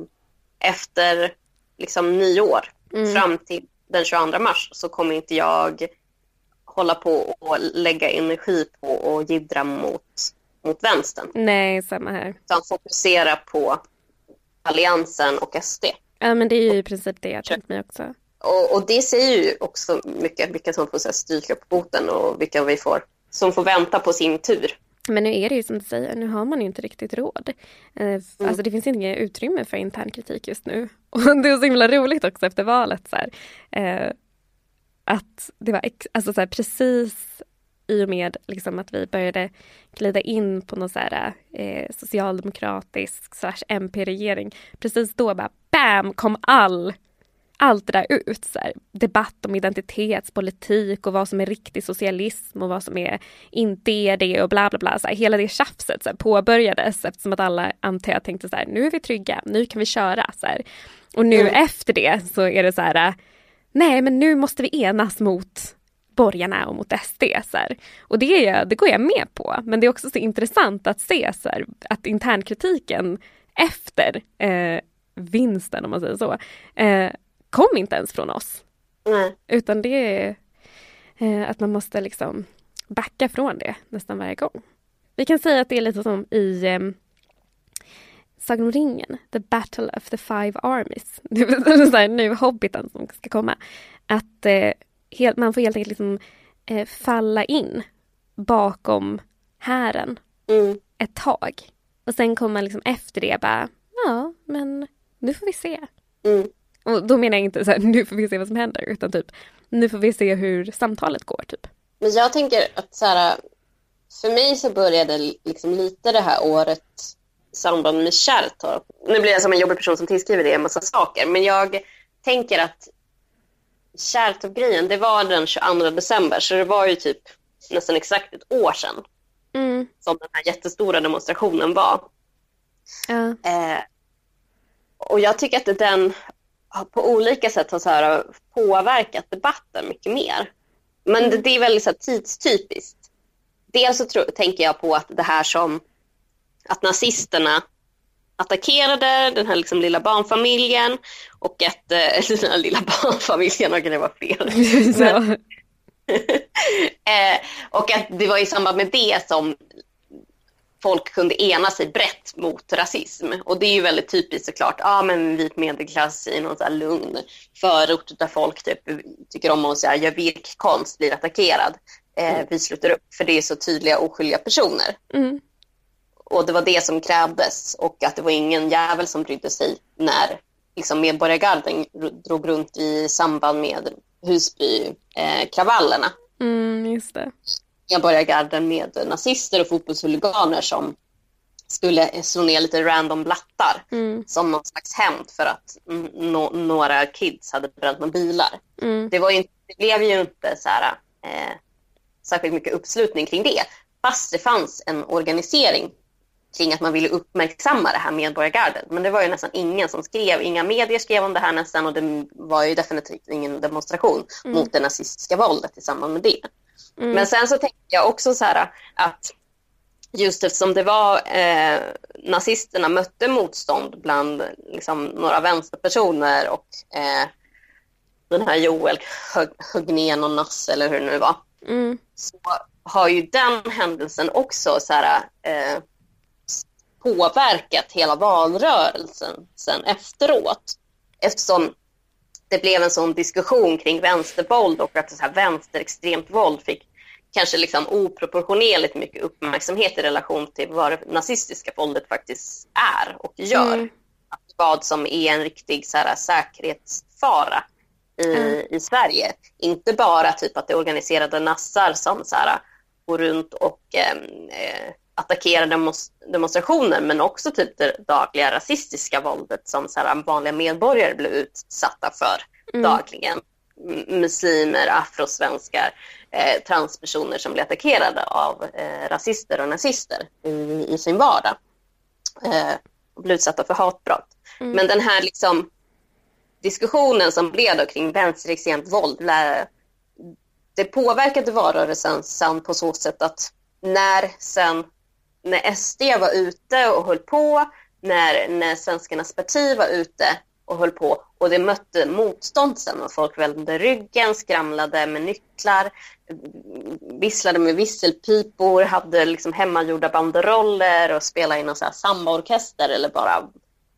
efter liksom nyår, Mm. fram till den 22 mars, så kommer inte jag hålla på och lägga energi på att jiddra mot, mot vänstern, Nej, samma här. utan fokusera på Alliansen och SD. Ja, men det är ju i princip det jag tänkt mig också. Och, och det säger ju också mycket vilka som får så här, stryka på foten och vilka vi får som får vänta på sin tur. Men nu är det ju som du säger, nu har man ju inte riktigt råd. Eh, Alltså det finns inget utrymme för intern kritik just nu. [laughs] Och det är så himla roligt också efter valet så här, eh, att det var alltså så här, precis i och med liksom att vi började glida in på någon så här, eh, socialdemokratisk slash MP-regering. Precis då bara BAM kom all allt det där ut. Så här, debatt om identitetspolitik och vad som är riktig socialism och vad som är inte är det och bla bla bla. Så här, hela det tjafset så här, påbörjades eftersom att alla antar jag tänkte så här, nu är vi trygga, nu kan vi köra. Så här. Och nu mm. efter det så är det så här, nej men nu måste vi enas mot borgarna och mot SD. Så här. Och det, är, det går jag med på. Men det är också så intressant att se så här, att internkritiken efter eh, vinsten, om man säger så, eh, kom inte ens från oss. Mm. Utan det är eh, att man måste liksom backa från det nästan varje gång. Vi kan säga att det är lite som i eh, Sagan om ringen, The Battle of the Five Armies. [laughs] Det är så här, nu Hobbiten som ska komma. Att eh, helt, man får helt enkelt liksom, eh, falla in bakom hären mm. ett tag. Och sen kommer man liksom efter det bara, ja men nu får vi se. Mm. Och då menar jag inte så här, nu får vi se vad som händer, utan typ, nu får vi se hur samtalet går. Typ. Men jag tänker att så här, för mig så började liksom lite det här året i samband med Kärrtorp. Nu blir jag som en jobbig person som tillskriver det en massa saker, men jag tänker att Kärrtorp-grejen, det var den 22 december, så det var ju typ nästan exakt ett år sedan mm. som den här jättestora demonstrationen var. Ja. Eh, och jag tycker att den på olika sätt har så här påverkat debatten mycket mer. Men det, det är väldigt så här tidstypiskt. Dels så tro, tänker jag på att det här som att nazisterna attackerade den här liksom lilla barnfamiljen och att, äh, [laughs] den här lilla barnfamiljen, och det var fler. [laughs] Men, [laughs] eh, och att det var i samband med det som folk kunde ena sig brett mot rasism. Och det är ju väldigt typiskt såklart. Ja, men vit medelklass i någon så här lugn förort där folk typ tycker om att säga, gör virkkonst, blir attackerad. Eh, vi sluter upp, för det är så tydliga oskyldiga personer. Mm. Och det var det som krävdes och att det var ingen jävel som brydde sig när liksom, medborgargarden drog runt i samband med Husbykravallerna. Eh, mm, just det medborgargarden med nazister och fotbollshuliganer som skulle slå ner lite random blattar mm. som någon slags hämnd för att no några kids hade bränt några bilar. Mm. Det, var ju, det blev ju inte så här, eh, särskilt mycket uppslutning kring det fast det fanns en organisering kring att man ville uppmärksamma det här medborgargardet. Men det var ju nästan ingen som skrev, inga medier skrev om det här nästan och det var ju definitivt ingen demonstration mm. mot det nazistiska våldet i samband med det. Mm. Men sen så tänker jag också så här att just eftersom det var eh, nazisterna mötte motstånd bland liksom, några vänsterpersoner och eh, den här Joel ner någon nass eller hur det nu var. Mm. Så har ju den händelsen också så här, eh, påverkat hela valrörelsen sen efteråt. Eftersom det blev en sån diskussion kring vänstervåld och att så här vänsterextremt våld fick kanske liksom oproportionerligt mycket uppmärksamhet i relation till vad det nazistiska våldet faktiskt är och gör. Mm. Vad som är en riktig så här, säkerhetsfara i, mm. i Sverige. Inte bara typ att det är organiserade nassar som så här, går runt och eh, attackerar demonstrationer men också typ det dagliga rasistiska våldet som så här, vanliga medborgare blir utsatta för mm. dagligen. Muslimer, afrosvenskar, eh, transpersoner som blir attackerade av eh, rasister och nazister i, i sin vardag eh, och blir utsatta för hatbrott. Mm. Men den här liksom, diskussionen som blev då kring vänsterextremt våld, det påverkade valrörelsen på så sätt att när sen när SD var ute och höll på, när, när Svenskarnas parti var ute och höll på och det mötte motstånd sen och folk vände ryggen, skramlade med nycklar, visslade med visselpipor, hade liksom hemmagjorda banderoller och spelade i någon så här sambaorkester eller bara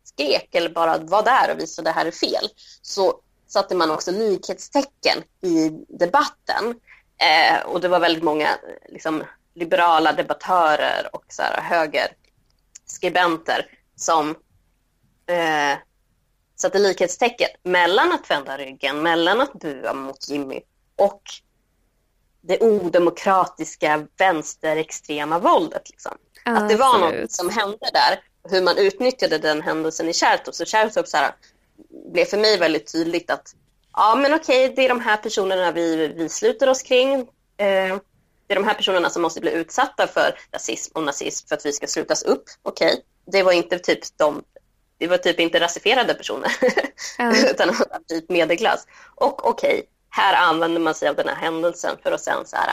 skrek eller bara var där och visade det här är fel. Så satte man också likhetstecken i debatten. Eh, och det var väldigt många liksom, liberala debattörer och så här, högerskribenter som eh, satte likhetstecken mellan att vända ryggen, mellan att bua mot Jimmy och det odemokratiska vänsterextrema våldet. Liksom. Ah, att det var absolut. något som hände där, hur man utnyttjade den händelsen i Kärrtorp. Så Kärrtorp så här, blev för mig väldigt tydligt att ja men okej, det är de här personerna vi, vi sluter oss kring. Eh, det är de här personerna som måste bli utsatta för rasism och nazism för att vi ska slutas upp. Okej, det var inte typ de det var typ inte rasifierade personer, Ja. [laughs] utan typ medelklass. Och okej, här använder man sig av den här händelsen för att sen så här,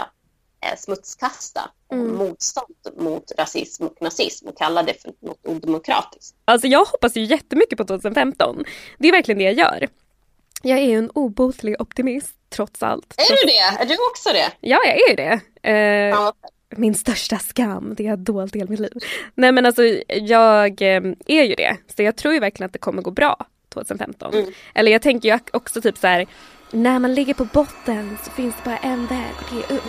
eh, smutskasta Mm. motstånd mot rasism och nazism och kalla det för något odemokratiskt. Alltså jag hoppas ju jättemycket på 2015. Det är verkligen det jag gör. Jag är en obotlig optimist trots allt. Är du det? Är du också det? Ja, jag är det. Eh, Ja. min största skam, det har dolt i hela mitt liv. Nej men alltså jag eh, är ju det. Så jag tror ju verkligen att det kommer gå bra 2015. Mm. Eller jag tänker ju också typ så här, när man ligger på botten så finns det bara en väg och det är upp.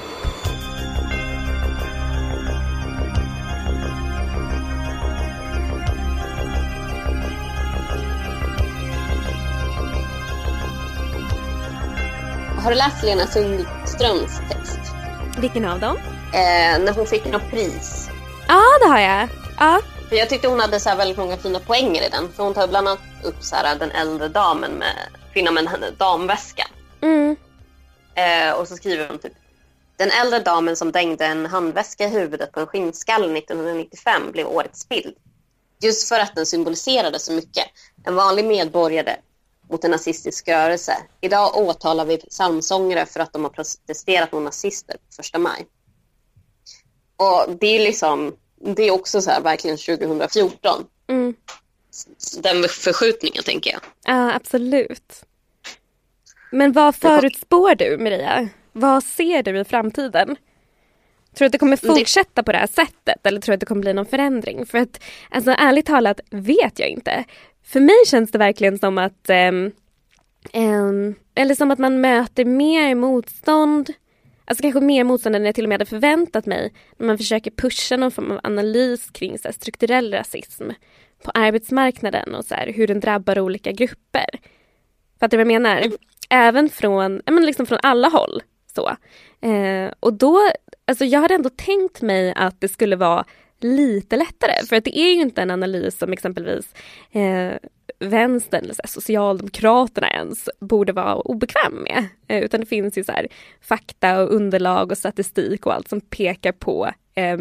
Har du läst Lena Sundströms text? Vilken av dem? Eh, när hon fick något pris. Ja, det har jag. Ja. För jag tyckte hon hade så väldigt många fina poänger i den. För hon tar bland annat upp så här, den äldre damen med kvinnan med en damväska. Mm. Eh, och så skriver hon typ Den äldre damen som dängde en handväska i huvudet på en skinnskalle 1995 blev årets bild. Just för att den symboliserade så mycket. En vanlig medborgare mot en nazistisk rörelse. Idag åtalar vi psalmsångare för att de har protesterat mot nazister på första maj. Och det är liksom, det är också så här verkligen 2014. Mm. Den förskjutningen tänker jag. Ja, absolut. Men vad förutspår du, Maria? Vad ser du i framtiden? Tror du att det kommer fortsätta på det här sättet eller tror du att det kommer bli någon förändring? För att, alltså ärligt talat vet jag inte. För mig känns det verkligen som att, ehm, ehm, eller som att man möter mer motstånd, alltså kanske mer motstånd än jag till och med hade förväntat mig, när man försöker pusha någon form av analys kring så här, strukturell rasism på arbetsmarknaden och så här, hur den drabbar olika grupper. Fattar du vad jag menar? Även från, men liksom från alla håll. Så. Eh, och då, alltså jag hade ändå tänkt mig att det skulle vara lite lättare. För att det är ju inte en analys som exempelvis eh, vänstern eller här, Socialdemokraterna ens borde vara obekväm med. Eh, utan det finns ju så här, fakta och underlag och statistik och allt som pekar på eh,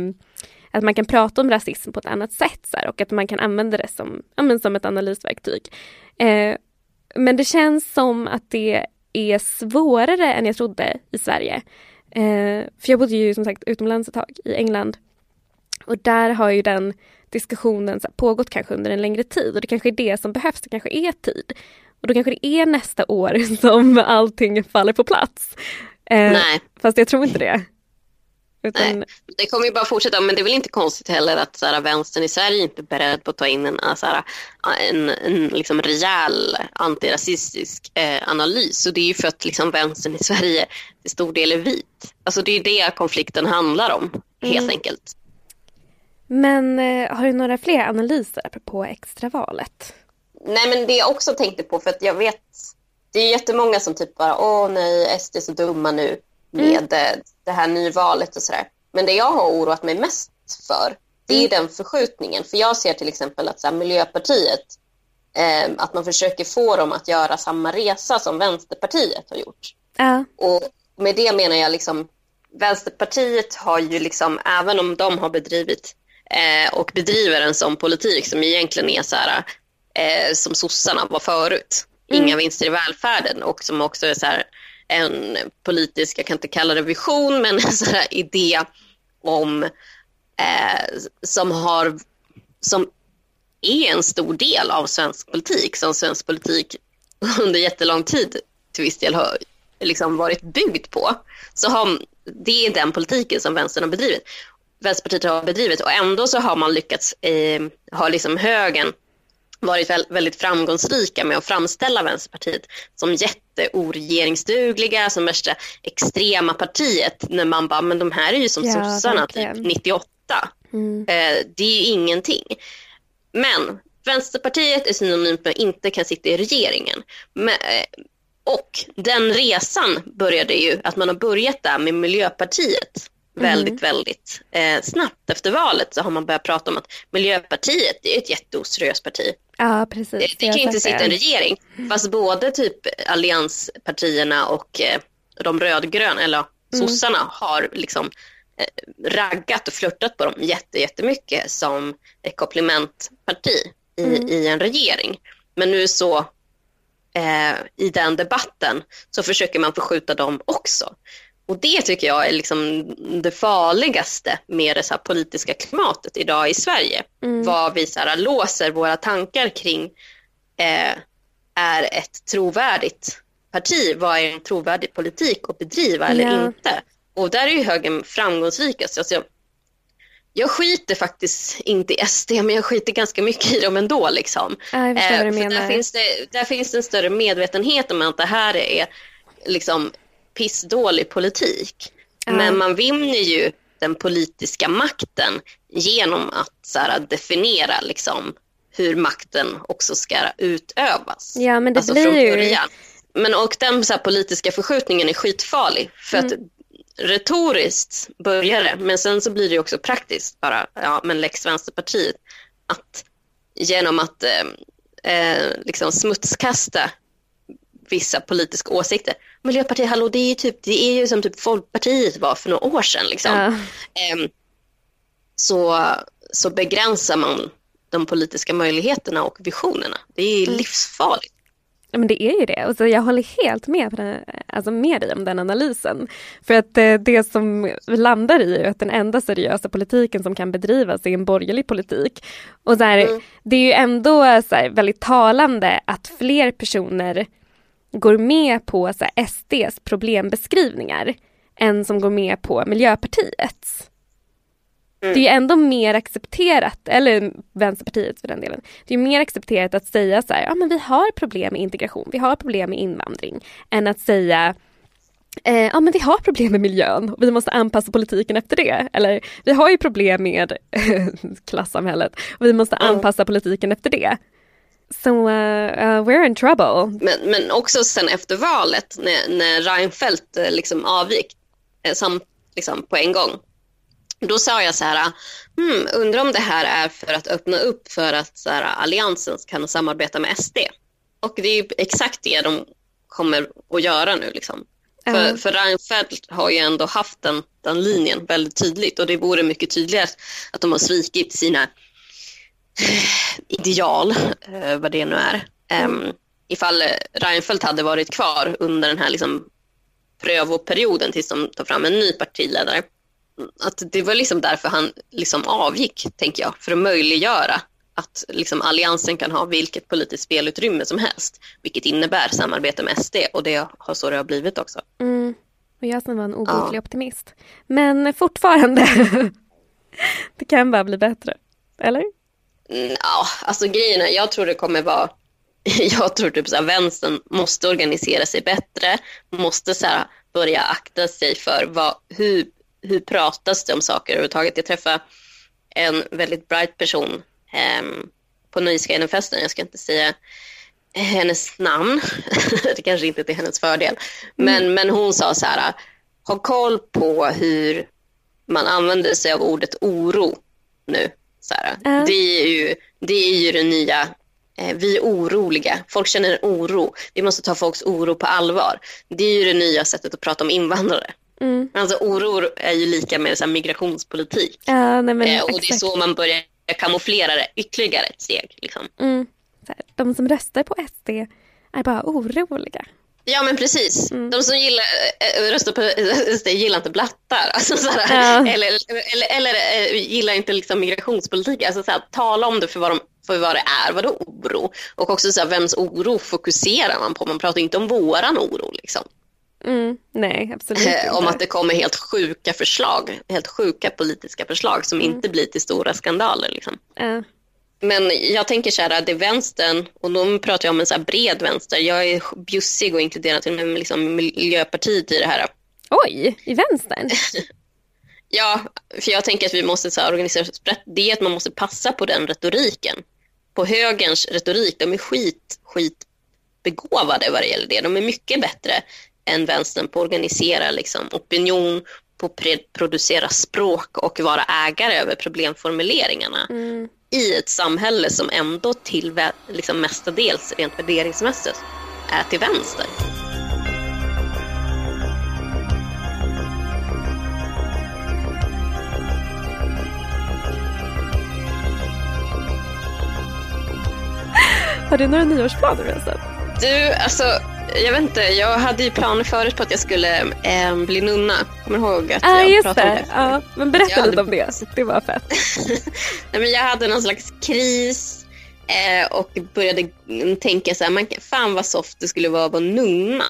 att man kan prata om rasism på ett annat sätt så här, och att man kan använda det som, ja, men som ett analysverktyg. Eh, men det känns som att det är svårare än jag trodde i Sverige. Eh, för jag bodde ju som sagt utomlands ett tag, i England. Och där har ju den diskussionen så här, pågått kanske under en längre tid och det kanske är det som behövs, det kanske är tid. Och då kanske det är nästa år [laughs] som allting faller på plats. Eh, Nej. Fast jag tror inte det. Utan, Nej, det kommer ju bara fortsätta. Men det är väl inte konstigt heller att så här, vänstern i Sverige inte är beredd på att ta in en, så här, en, en liksom rejäl antirasistisk eh, analys. Och det är ju för att liksom, vänstern i Sverige till stor del är vit. Alltså det är det konflikten handlar om, helt Mm. enkelt. Men eh, har du några fler analyser apropå extravalet? Nej, men det jag också tänkte på, för att jag vet, det är jättemånga som typ bara, åh nej, SD är så dumma nu med eh, det här nyvalet och sådär. Men det jag har oroat mig mest för, det är den förskjutningen. För jag ser till exempel att så här, Miljöpartiet, eh, att man försöker få dem att göra samma resa som Vänsterpartiet har gjort. Ja. Och med det menar jag liksom, Vänsterpartiet har ju liksom, även om de har bedrivit eh, och bedriver en sån politik som egentligen är så här, eh, som sossarna var förut, inga vinster i välfärden och som också är så här, en politisk, jag kan inte kalla det vision, men [laughs] en sån här idé om eh, som har som är en stor del av svensk politik, som svensk politik under jättelång tid till viss del har liksom varit byggd på. Så har, det är den politiken som vänstern har bedrivit. Vänsterpartiet har bedrivit och ändå så har man lyckats, eh, har liksom högern varit väl, väldigt framgångsrika med att framställa Vänsterpartiet som jätteoregeringsdugliga, som värsta extrema partiet när man bara, men de här är ju som Ja, sossarna typ verkligen. 98. Mm. Eh, det är ju ingenting. Men Vänsterpartiet är synonymt med att inte kan sitta i regeringen. Men, eh, och den resan började ju, att man har börjat där med Miljöpartiet väldigt, väldigt eh, snabbt efter valet så har man börjat prata om att Miljöpartiet är ett jätteoseriöst parti. Ja, precis. Det, det kan har inte sitta en det. regering. Fast både typ allianspartierna och eh, de rödgröna, eller Mm. sossarna, har liksom eh, raggat och flörtat på dem jätte, jättemycket som ett komplementparti i, Mm. i en regering. Men nu så eh, i den debatten så försöker man förskjuta dem också. Och det tycker jag är liksom det farligaste med det så här politiska klimatet idag i Sverige. Mm. Vad vi så här låser våra tankar kring eh, är ett trovärdigt parti. Vad är en trovärdig politik att bedriva eller Ja. inte? Och där är ju högern framgångsrikast. Alltså, jag, jag skiter faktiskt inte i SD, men jag skiter ganska mycket i dem ändå. Liksom. Ja, du för. Där finns, det, där finns det en större medvetenhet om att det här är liksom pissdålig politik. Ja. Men man vinner ju den politiska makten genom att så här, definiera liksom, hur makten också ska utövas. Ja, men det alltså blir från ju- början. Men och den så här, politiska förskjutningen är skitfarlig. För att Mm. retoriskt börjar det, men sen så blir det också praktiskt bara, ja men Lex Vänsterpartiet, att genom att eh, eh, liksom smutskasta vissa politiska åsikter. Miljöpartiet, hallå det är ju, typ, det är ju som typ Folkpartiet var för några år sedan. Liksom. Ja. Ehm, så, så begränsar man de politiska möjligheterna och visionerna. Det är Mm. livsfarligt. Ja, men det är ju det. Och så jag håller helt med, på den, alltså med dig om den analysen. För att eh, det som landar i är att den enda seriösa politiken som kan bedrivas är en borgerlig politik. Och så här, Det är ju ändå så här, väldigt talande att fler personer går med på så här, SDs problembeskrivningar än som går med på Miljöpartiets. Det är ju ändå mer accepterat, eller Vänsterpartiet för den delen, det är mer accepterat att säga så här, ja men vi har problem med integration, vi har problem med invandring, än att säga eh, ja men vi har problem med miljön och vi måste anpassa politiken efter det. Eller vi har ju problem med [laughs] klassamhället och vi måste anpassa politiken efter det. Så uh, uh, we're in trouble. Men, men också sen efter valet när, när Reinfeldt eh, liksom avgick eh, sam, liksom på en gång. Då sa jag så här, hmm, undrar om det här är för att öppna upp för att så här, alliansen kan samarbeta med SD. Och det är ju exakt det de kommer att göra nu. Liksom. För, Ja. för Reinfeldt har ju ändå haft den, den linjen väldigt tydligt och det vore mycket tydligare att de har svikit sina ideal, eh, vad det nu är. Um, ifall eh, Reinfeldt hade varit kvar under den här liksom, prövoperioden tills de tar fram en ny partiledare. Att det var liksom därför han liksom avgick, tänker jag, för att möjliggöra att liksom alliansen kan ha vilket politiskt spelutrymme som helst, vilket innebär samarbete med SD och det har så det har blivit också. Mm. Och jag som var en obotlig optimist. Men fortfarande, [laughs] det kan bara bli bättre. Eller? Mm, Ja, alltså grejen är, jag tror det kommer vara, [laughs] jag tror typ så här, vänstern måste organisera sig bättre, måste så här, börja akta sig för vad, hur, hur pratas det om saker överhuvudtaget. Jag träffade en väldigt bright person ehm, på Nöjesguiden-festen, jag ska inte säga hennes namn, [laughs] det kanske inte är till hennes fördel, men, men hon sa så här, ha koll på hur man använder sig av ordet oro nu. Så. Ja. Det, är ju, det är ju det nya, eh, vi är oroliga, folk känner en oro, vi måste ta folks oro på allvar. Det är ju det nya sättet att prata om invandrare. Mm. Alltså oro är ju lika med så migrationspolitik. Ja, nej men eh, och det är så man börjar kamouflera det ytterligare ett steg. Liksom. Mm. De som röstar på SD är bara oroliga. Ja men precis. Mm. De som gillar, äh, röstar på [laughs] SD gillar inte blattar. [laughs] Alltså, såhär, Ja. Eller, eller, eller äh, gillar inte liksom, migrationspolitik. Alltså, såhär, tala om det för vad, de, för vad det är, vadå oro? Och också såhär, vems oro fokuserar man på? Man pratar inte om våran oro. Liksom. Mm. Nej, absolut Eh, inte. om att det kommer helt sjuka förslag, helt sjuka politiska förslag som Mm. inte blir till stora skandaler. Liksom. Ja. Men jag tänker så här, det är vänstern, och då pratar jag om en så bred vänster. Jag är bjussig och inkluderar till och med liksom Miljöpartiet i det här. Oj, i vänstern? [laughs] Ja, för jag tänker att vi måste så här, organisera oss brett. Det är att man måste passa på den retoriken. På högerns retorik, de är skit, skit begåvade vad det gäller det. De är mycket bättre än vänstern på att organisera liksom, opinion, på att producera språk och vara ägare över problemformuleringarna. Mm. I ett samhälle som ändå till liksom mestadels rent värderingsmässigt är till vänster. Har du några nyårsplaner förresten? Du, alltså, jag vet inte, jag hade ju planer förut på att jag skulle eh, bli nunna. Kommer du ihåg att ah, jag just pratade om det. det? Ja, men berätta Jag lite hade- om det. Det var fett. [laughs] Nej, men jag hade någon slags kris eh, och började tänka så här, man, fan vad soft det skulle vara att vara nunna.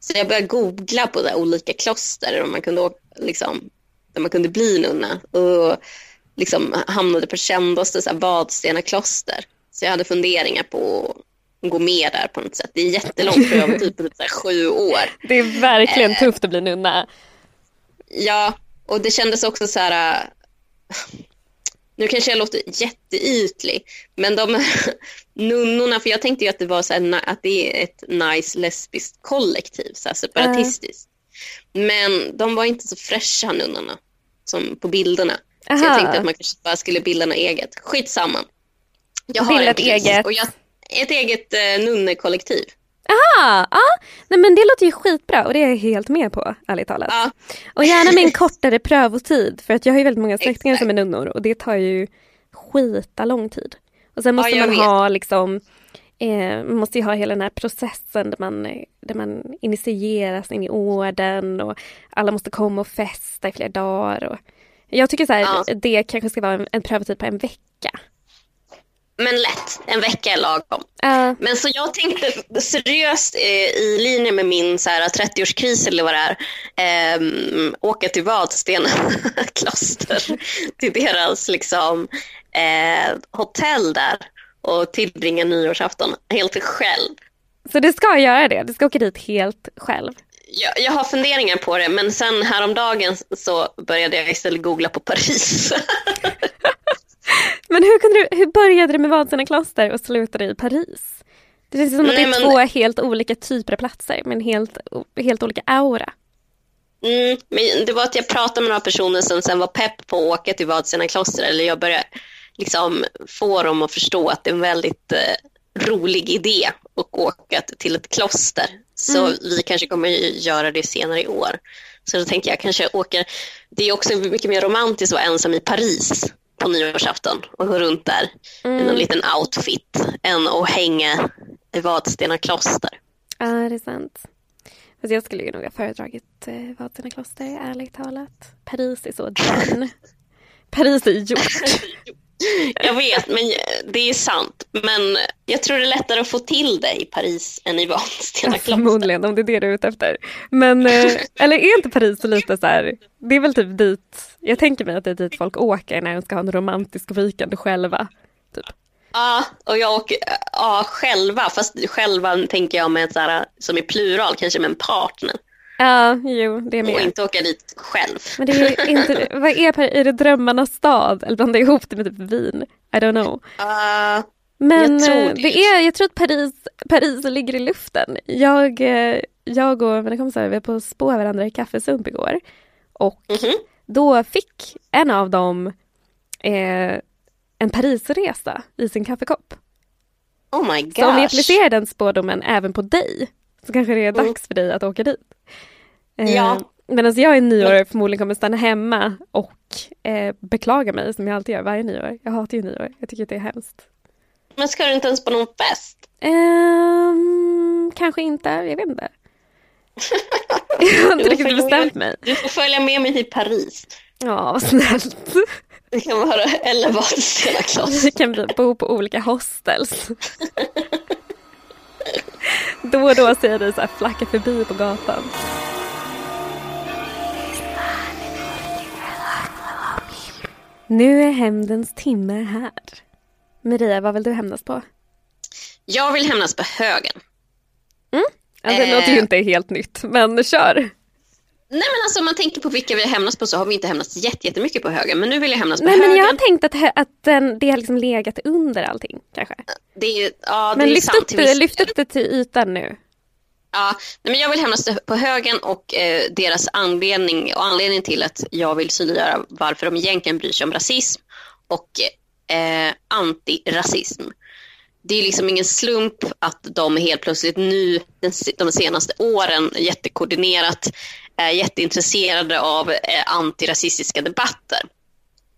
Så jag började googla på där olika kloster där man kunde, liksom, där man kunde bli nunna. Och liksom hamnade på kändaste så här, Vadstena kloster. Så jag hade funderingar på gå med där på något sätt. Det är jättelångt för jag var typ, typ så här, sju år. Det är verkligen Eh. tufft att bli nunna. Ja, och det kändes också så här... äh, Nu kanske jag låter jätteytlig, men de [laughs] nunnorna, för jag tänkte ju att det var så här, att det är ett nice lesbiskt kollektiv, så här separatistiskt. Men de var inte så fräscha nunnorna som på bilderna. Så Aha. jag tänkte att man kanske bara skulle bilda något eget. Skitsamma. Jag har Bilda ett eget. Och jag, ett eget eh, nunnekollektiv. Aha, ja. Nej men det låter ju skitbra och det är jag helt med på, ärligt talat. Ja. Och gärna med en [laughs] kortare prövotid för att jag har ju väldigt många släktingar som är nunnor och det tar ju skita lång tid. Och sen måste Ja, man vet. ha liksom Eh, man måste ju ha hela den här processen där man, där man initieras in i orden och alla måste komma och festa i flera dagar. Och jag tycker så här, Ja. det kanske ska vara en, en prövotid på en vecka. Men lätt, en vecka är lagom. Ja. Men så jag tänkte seriöst eh, i linje med min så här, 30-årskris eller vad det är, ehm, åka till Vadstena [laughs] kloster, till deras liksom, eh, hotell där och tillbringa nyårsafton helt själv. Så du ska göra det, du ska åka dit helt själv. Jag, jag har funderingar på det men sen häromdagen så började jag istället googla på Paris. [laughs] Men hur, kunde du, hur började det med Vadstena kloster och slutade i Paris? Det känns som att det är två helt olika typer av platser med en helt, helt olika aura. Mm, men det var att jag pratade med några personer som sen var pepp på att åka till Vadstena kloster. Eller jag började liksom få dem att förstå att det är en väldigt eh, rolig idé att åka till ett kloster. Så Mm. vi kanske kommer göra det senare i år. Så då tänker jag kanske åka. Det är också mycket mer romantiskt att vara ensam i Paris på nyårsafton och gå runt där i någon liten outfit än att hänga i Vadstena kloster. Ja, det är sant. Fast jag skulle ju nog ha föredragit eh, Vadstena kloster, ärligt talat. Paris är så done. [laughs] Paris är gjort. [laughs] Jag vet, men det är sant. Men jag tror det är lättare att få till det i Paris än i Vadstena kloster. Förmodligen, om det är det du är ute efter. Men, eh, [laughs] eller är inte Paris lite så här, det är väl typ dit, jag tänker mig att det är dit folk åker när de ska ha en romantisk weekend själva. Typ. Ja, och jag åker ja, själva, fast själva tänker jag med så här, som i plural, kanske med en partner. Ja, jo, det är Och med. inte åka dit själv. Men det är [laughs] inte, vad är är det drömmarnas stad? Eller blandar jag ihop det med typ Wien? I don't know. Ja, Men Jag tror eh, det. det är, jag tror att Paris, Paris ligger i luften. Jag, eh, jag och mina kompisar vi var på spå varandra i kaffesump igår. Och Mhm. Då fick en av dem eh, en Parisresa i sin kaffekopp. oh my Så om vi gosh. applicerar den spådomen även på dig så kanske det är Mm. dags för dig att åka dit. Eh, Ja. Medan jag i nyår förmodligen kommer stanna hemma och eh, beklaga mig som jag alltid gör varje nyår. Jag hatar ju nyår, jag tycker att det är hemskt. Men ska du inte ens på någon fest? Ehm, kanske inte, jag vet inte. [laughs] jag har inte Du får riktigt bestämt med- mig. Du får följa med mig till Paris. Ja, vad snällt. [laughs] Det kan vara, eller Vadstena kloster. Vi kan bo på olika hostels. [laughs] Då och då ser jag dig så här flacka förbi på gatan. Nu är hämndens timme här. Maria, vad vill du hämnas på? Jag vill hämnas på högen. Ja, det Eh. låter ju inte helt nytt, men kör. Nej men alltså om man tänker på vilka vi har hämnats på så har vi inte hämnats jätte- jättemycket på högen. Men nu vill jag hämnas på Nej, men högen. jag har tänkt att, att den, det har liksom legat under allting, kanske. Det är ju, ja, det Men är lyft sant upp, det, lyft upp det till ytan nu. Ja, nej, men jag vill hämnas på högen och eh, deras anledning och anledningen till att jag vill synliggöra varför de egentligen bryr sig om rasism och eh, antirasism. Det är liksom ingen slump att de helt plötsligt nu de senaste åren jättekoordinerat är jätteintresserade av eh, antirasistiska debatter.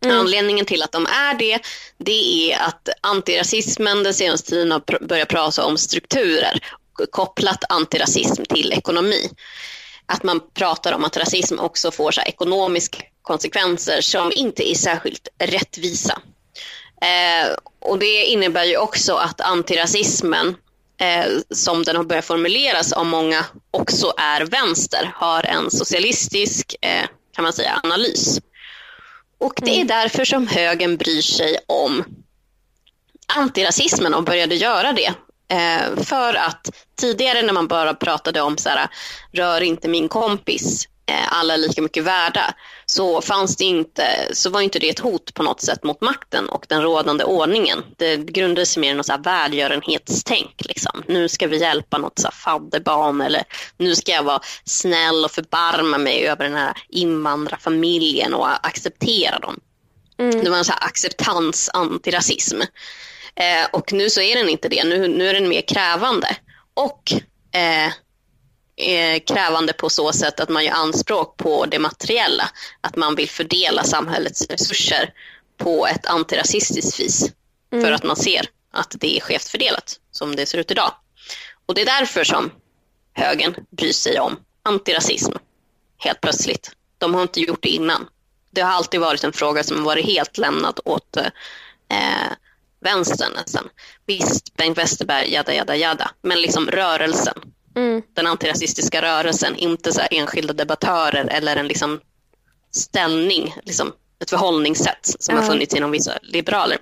Mm. Anledningen till att de är det, det är att antirasismen den senaste tiden har börjat prata om strukturer kopplat antirasism till ekonomi. Att man pratar om att rasism också får så ekonomiska konsekvenser som inte är särskilt rättvisa. Eh, och det innebär ju också att antirasismen eh, som den har börjat formuleras av många också är vänster, har en socialistisk eh, kan man säga, analys. Och det är mm. därför som högern bryr sig om antirasismen och började göra det. Eh, för att tidigare när man bara pratade om så här, rör inte min kompis, alla är lika mycket värda, så, fanns det inte, så var inte det ett hot på något sätt mot makten och den rådande ordningen. Det grundade sig mer i något så här välgörenhetstänk. Liksom. Nu ska vi hjälpa något så här fadderbarn eller nu ska jag vara snäll och förbarma mig över den här invandrarfamiljen och acceptera dem. Mm. Det var en så här acceptans antirasism. Eh, och nu så är den inte det, nu, nu är den mer krävande. Och eh, eh, krävande på så sätt att man gör anspråk på det materiella. Att man vill fördela samhällets resurser på ett antirasistiskt vis. Mm. För att man ser att det är skevt fördelat som det ser ut idag. Och det är därför som högern bryr sig om antirasism helt plötsligt. De har inte gjort det innan. Det har alltid varit en fråga som varit helt lämnad åt eh, vänstern nästan. Visst, Bengt Westerberg, jada, jada, jada, men liksom rörelsen Mm. Den antirasistiska rörelsen, inte så enskilda debattörer eller en liksom ställning, liksom ett förhållningssätt som mm. har funnits inom vissa liberaler.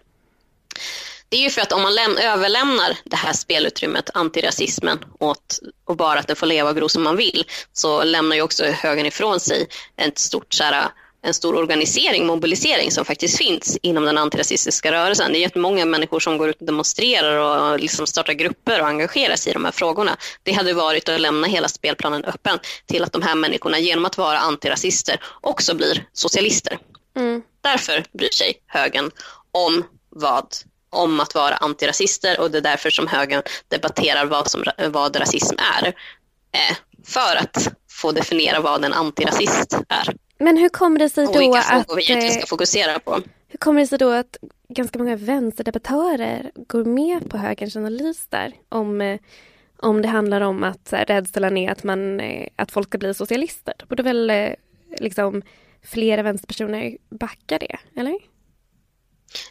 Det är ju för att om man läm- överlämnar det här spelutrymmet, antirasismen, åt, och bara att den får leva och gro som man vill, så lämnar ju också högern ifrån sig ett stort så här, en stor organisering, mobilisering som faktiskt finns inom den antirasistiska rörelsen. Det är jättemånga människor som går ut och demonstrerar och liksom startar grupper och engagerar sig i de här frågorna. Det hade varit att lämna hela spelplanen öppen till att de här människorna genom att vara antirasister också blir socialister. Mm. Därför bryr sig högern om vad om att vara antirasister och det är därför som högern debatterar vad, som, vad rasism är. Eh, för att få definiera vad en antirasist är. Men hur kommer det sig då Olika att... vi egentligen ska fokusera på. Hur kommer det sig då att ganska många vänsterdebattörer går med på högerns analys där? Om, eh, om det handlar om att rädslan är att, man, eh, att folk ska bli socialister. Då borde väl eh, liksom flera vänsterpersoner backa det, eller?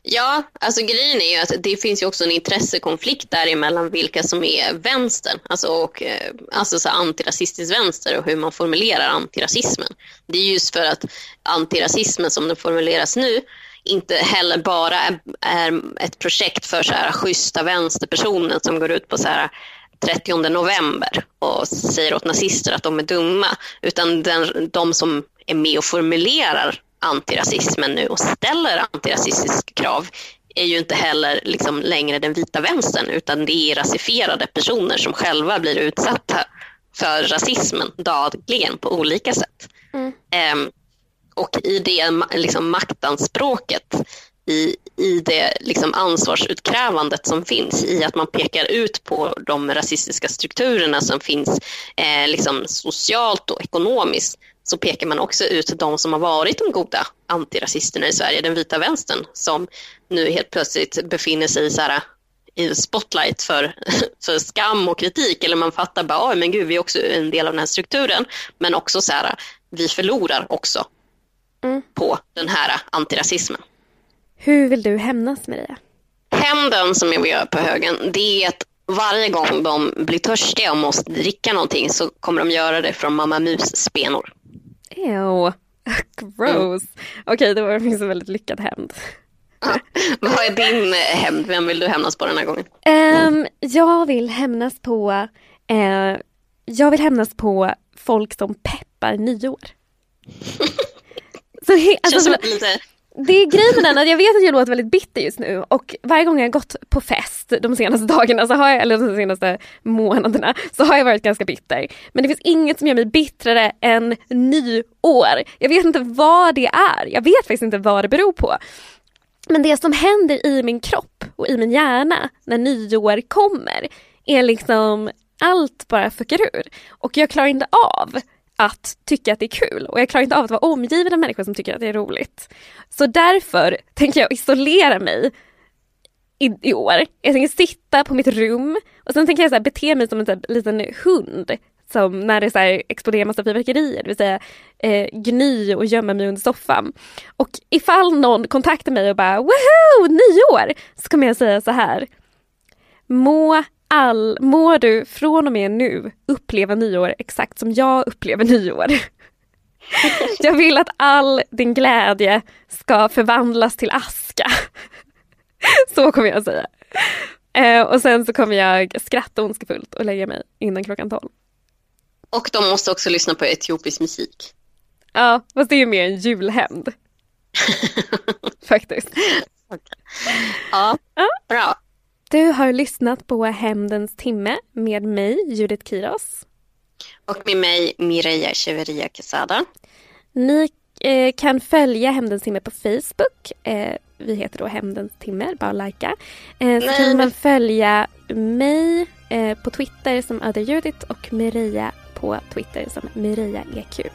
Ja, alltså grejen är ju att det finns ju också en intressekonflikt däremellan vilka som är vänstern, alltså, och, eh, alltså så antirasistisk vänster och hur man formulerar antirasismen. Det är just för att antirasismen som den formuleras nu inte heller bara är, är ett projekt för så här schyssta vänsterpersoner som går ut på så här 30 november och säger åt nazister att de är dumma, utan den, de som är med och formulerar antirasismen nu och ställer antirasistiska krav är ju inte heller liksom längre den vita vänstern utan det är rasifierade personer som själva blir utsatta för rasismen dagligen på olika sätt. Mm. Um, och i det liksom, maktanspråket, i, i det liksom, ansvarsutkrävandet som finns i att man pekar ut på de rasistiska strukturerna som finns eh, liksom, socialt och ekonomiskt så pekar man också ut de som har varit de goda antirasisterna i Sverige, den vita vänstern, som nu helt plötsligt befinner sig så här, i spotlight för, [laughs] för skam och kritik. Eller man fattar bara, men gud, vi är också en del av den här strukturen. Men också så här, vi förlorar också mm. på den här antirasismen. Hur vill du hämnas Maria? Hämnden som jag vill göra på högen, det är att varje gång de blir törstiga och måste dricka någonting så kommer de göra det från Mamma Mus spenor. Ew, [laughs] gross. Mm. Okej, okay, det var finns en väldigt lyckad hämnd. Ja. Vad är din hämnd? Vem vill du hämnas på den här gången? Um, jag vill hämnas på uh, Jag vill hämnas på folk som peppar nyår. [laughs] Så alltså, Känns som lite det är grejen med den att jag vet att jag låter väldigt bitter just nu och varje gång jag gått på fest de senaste dagarna, så har jag, eller de senaste månaderna, så har jag varit ganska bitter. Men det finns inget som gör mig bittrare än nyår. Jag vet inte vad det är. Jag vet faktiskt inte vad det beror på. Men det som händer i min kropp och i min hjärna när nyår kommer är liksom allt bara fuckar ur. Och jag klarar inte av att tycka att det är kul och jag klarar inte av att vara omgiven av människor som tycker att det är roligt. Så därför tänker jag isolera mig i, i år. Jag tänker sitta på mitt rum och sen tänker jag så här, bete mig som en här, liten hund som när det så här exploderar massa fyrverkerier, det vill säga eh, gny och gömma mig under soffan. Och ifall någon kontaktar mig och bara woho, nyår! Så kommer jag säga så här. Må all, må du från och med nu uppleva nyår exakt som jag upplever nyår. [laughs] Jag vill att all din glädje ska förvandlas till aska. Så kommer jag säga. Eh, och sen så kommer jag skratta ondskefullt och lägga mig innan klockan tolv. Och de måste också lyssna på etiopisk musik. Ja, fast det är ju mer en julhämnd. [laughs] Faktiskt. Okay. Ja, ja, bra. Du har lyssnat på Hämndens timme med mig, Judith Kiros. Och med mig, Mireia Cheveria Quesada. Ni eh, kan följa Hämndens timme på Facebook. Eh, vi heter då Hämndens timme, bara likea. Eh, så kan man följa mig eh, på Twitter som Judith och Mireia på Twitter som Mireia EQ.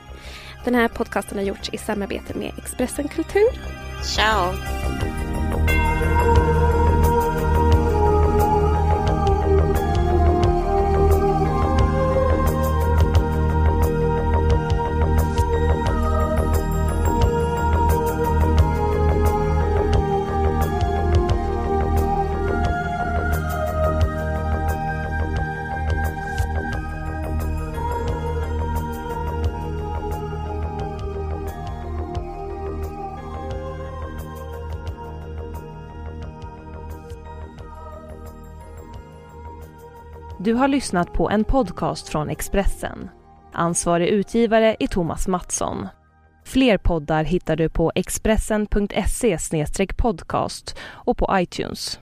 Den här podcasten har gjorts i samarbete med Expressen Kultur. Ciao! Du har lyssnat på en podcast från Expressen. Ansvarig utgivare är Thomas Mattsson. Fler poddar hittar du på expressen.se podcast och på iTunes.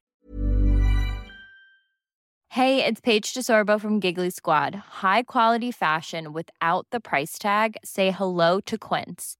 Hej, det är Paige DeSorbo från Giggly Squad. High quality fashion without the price tag. Say hello to Quince.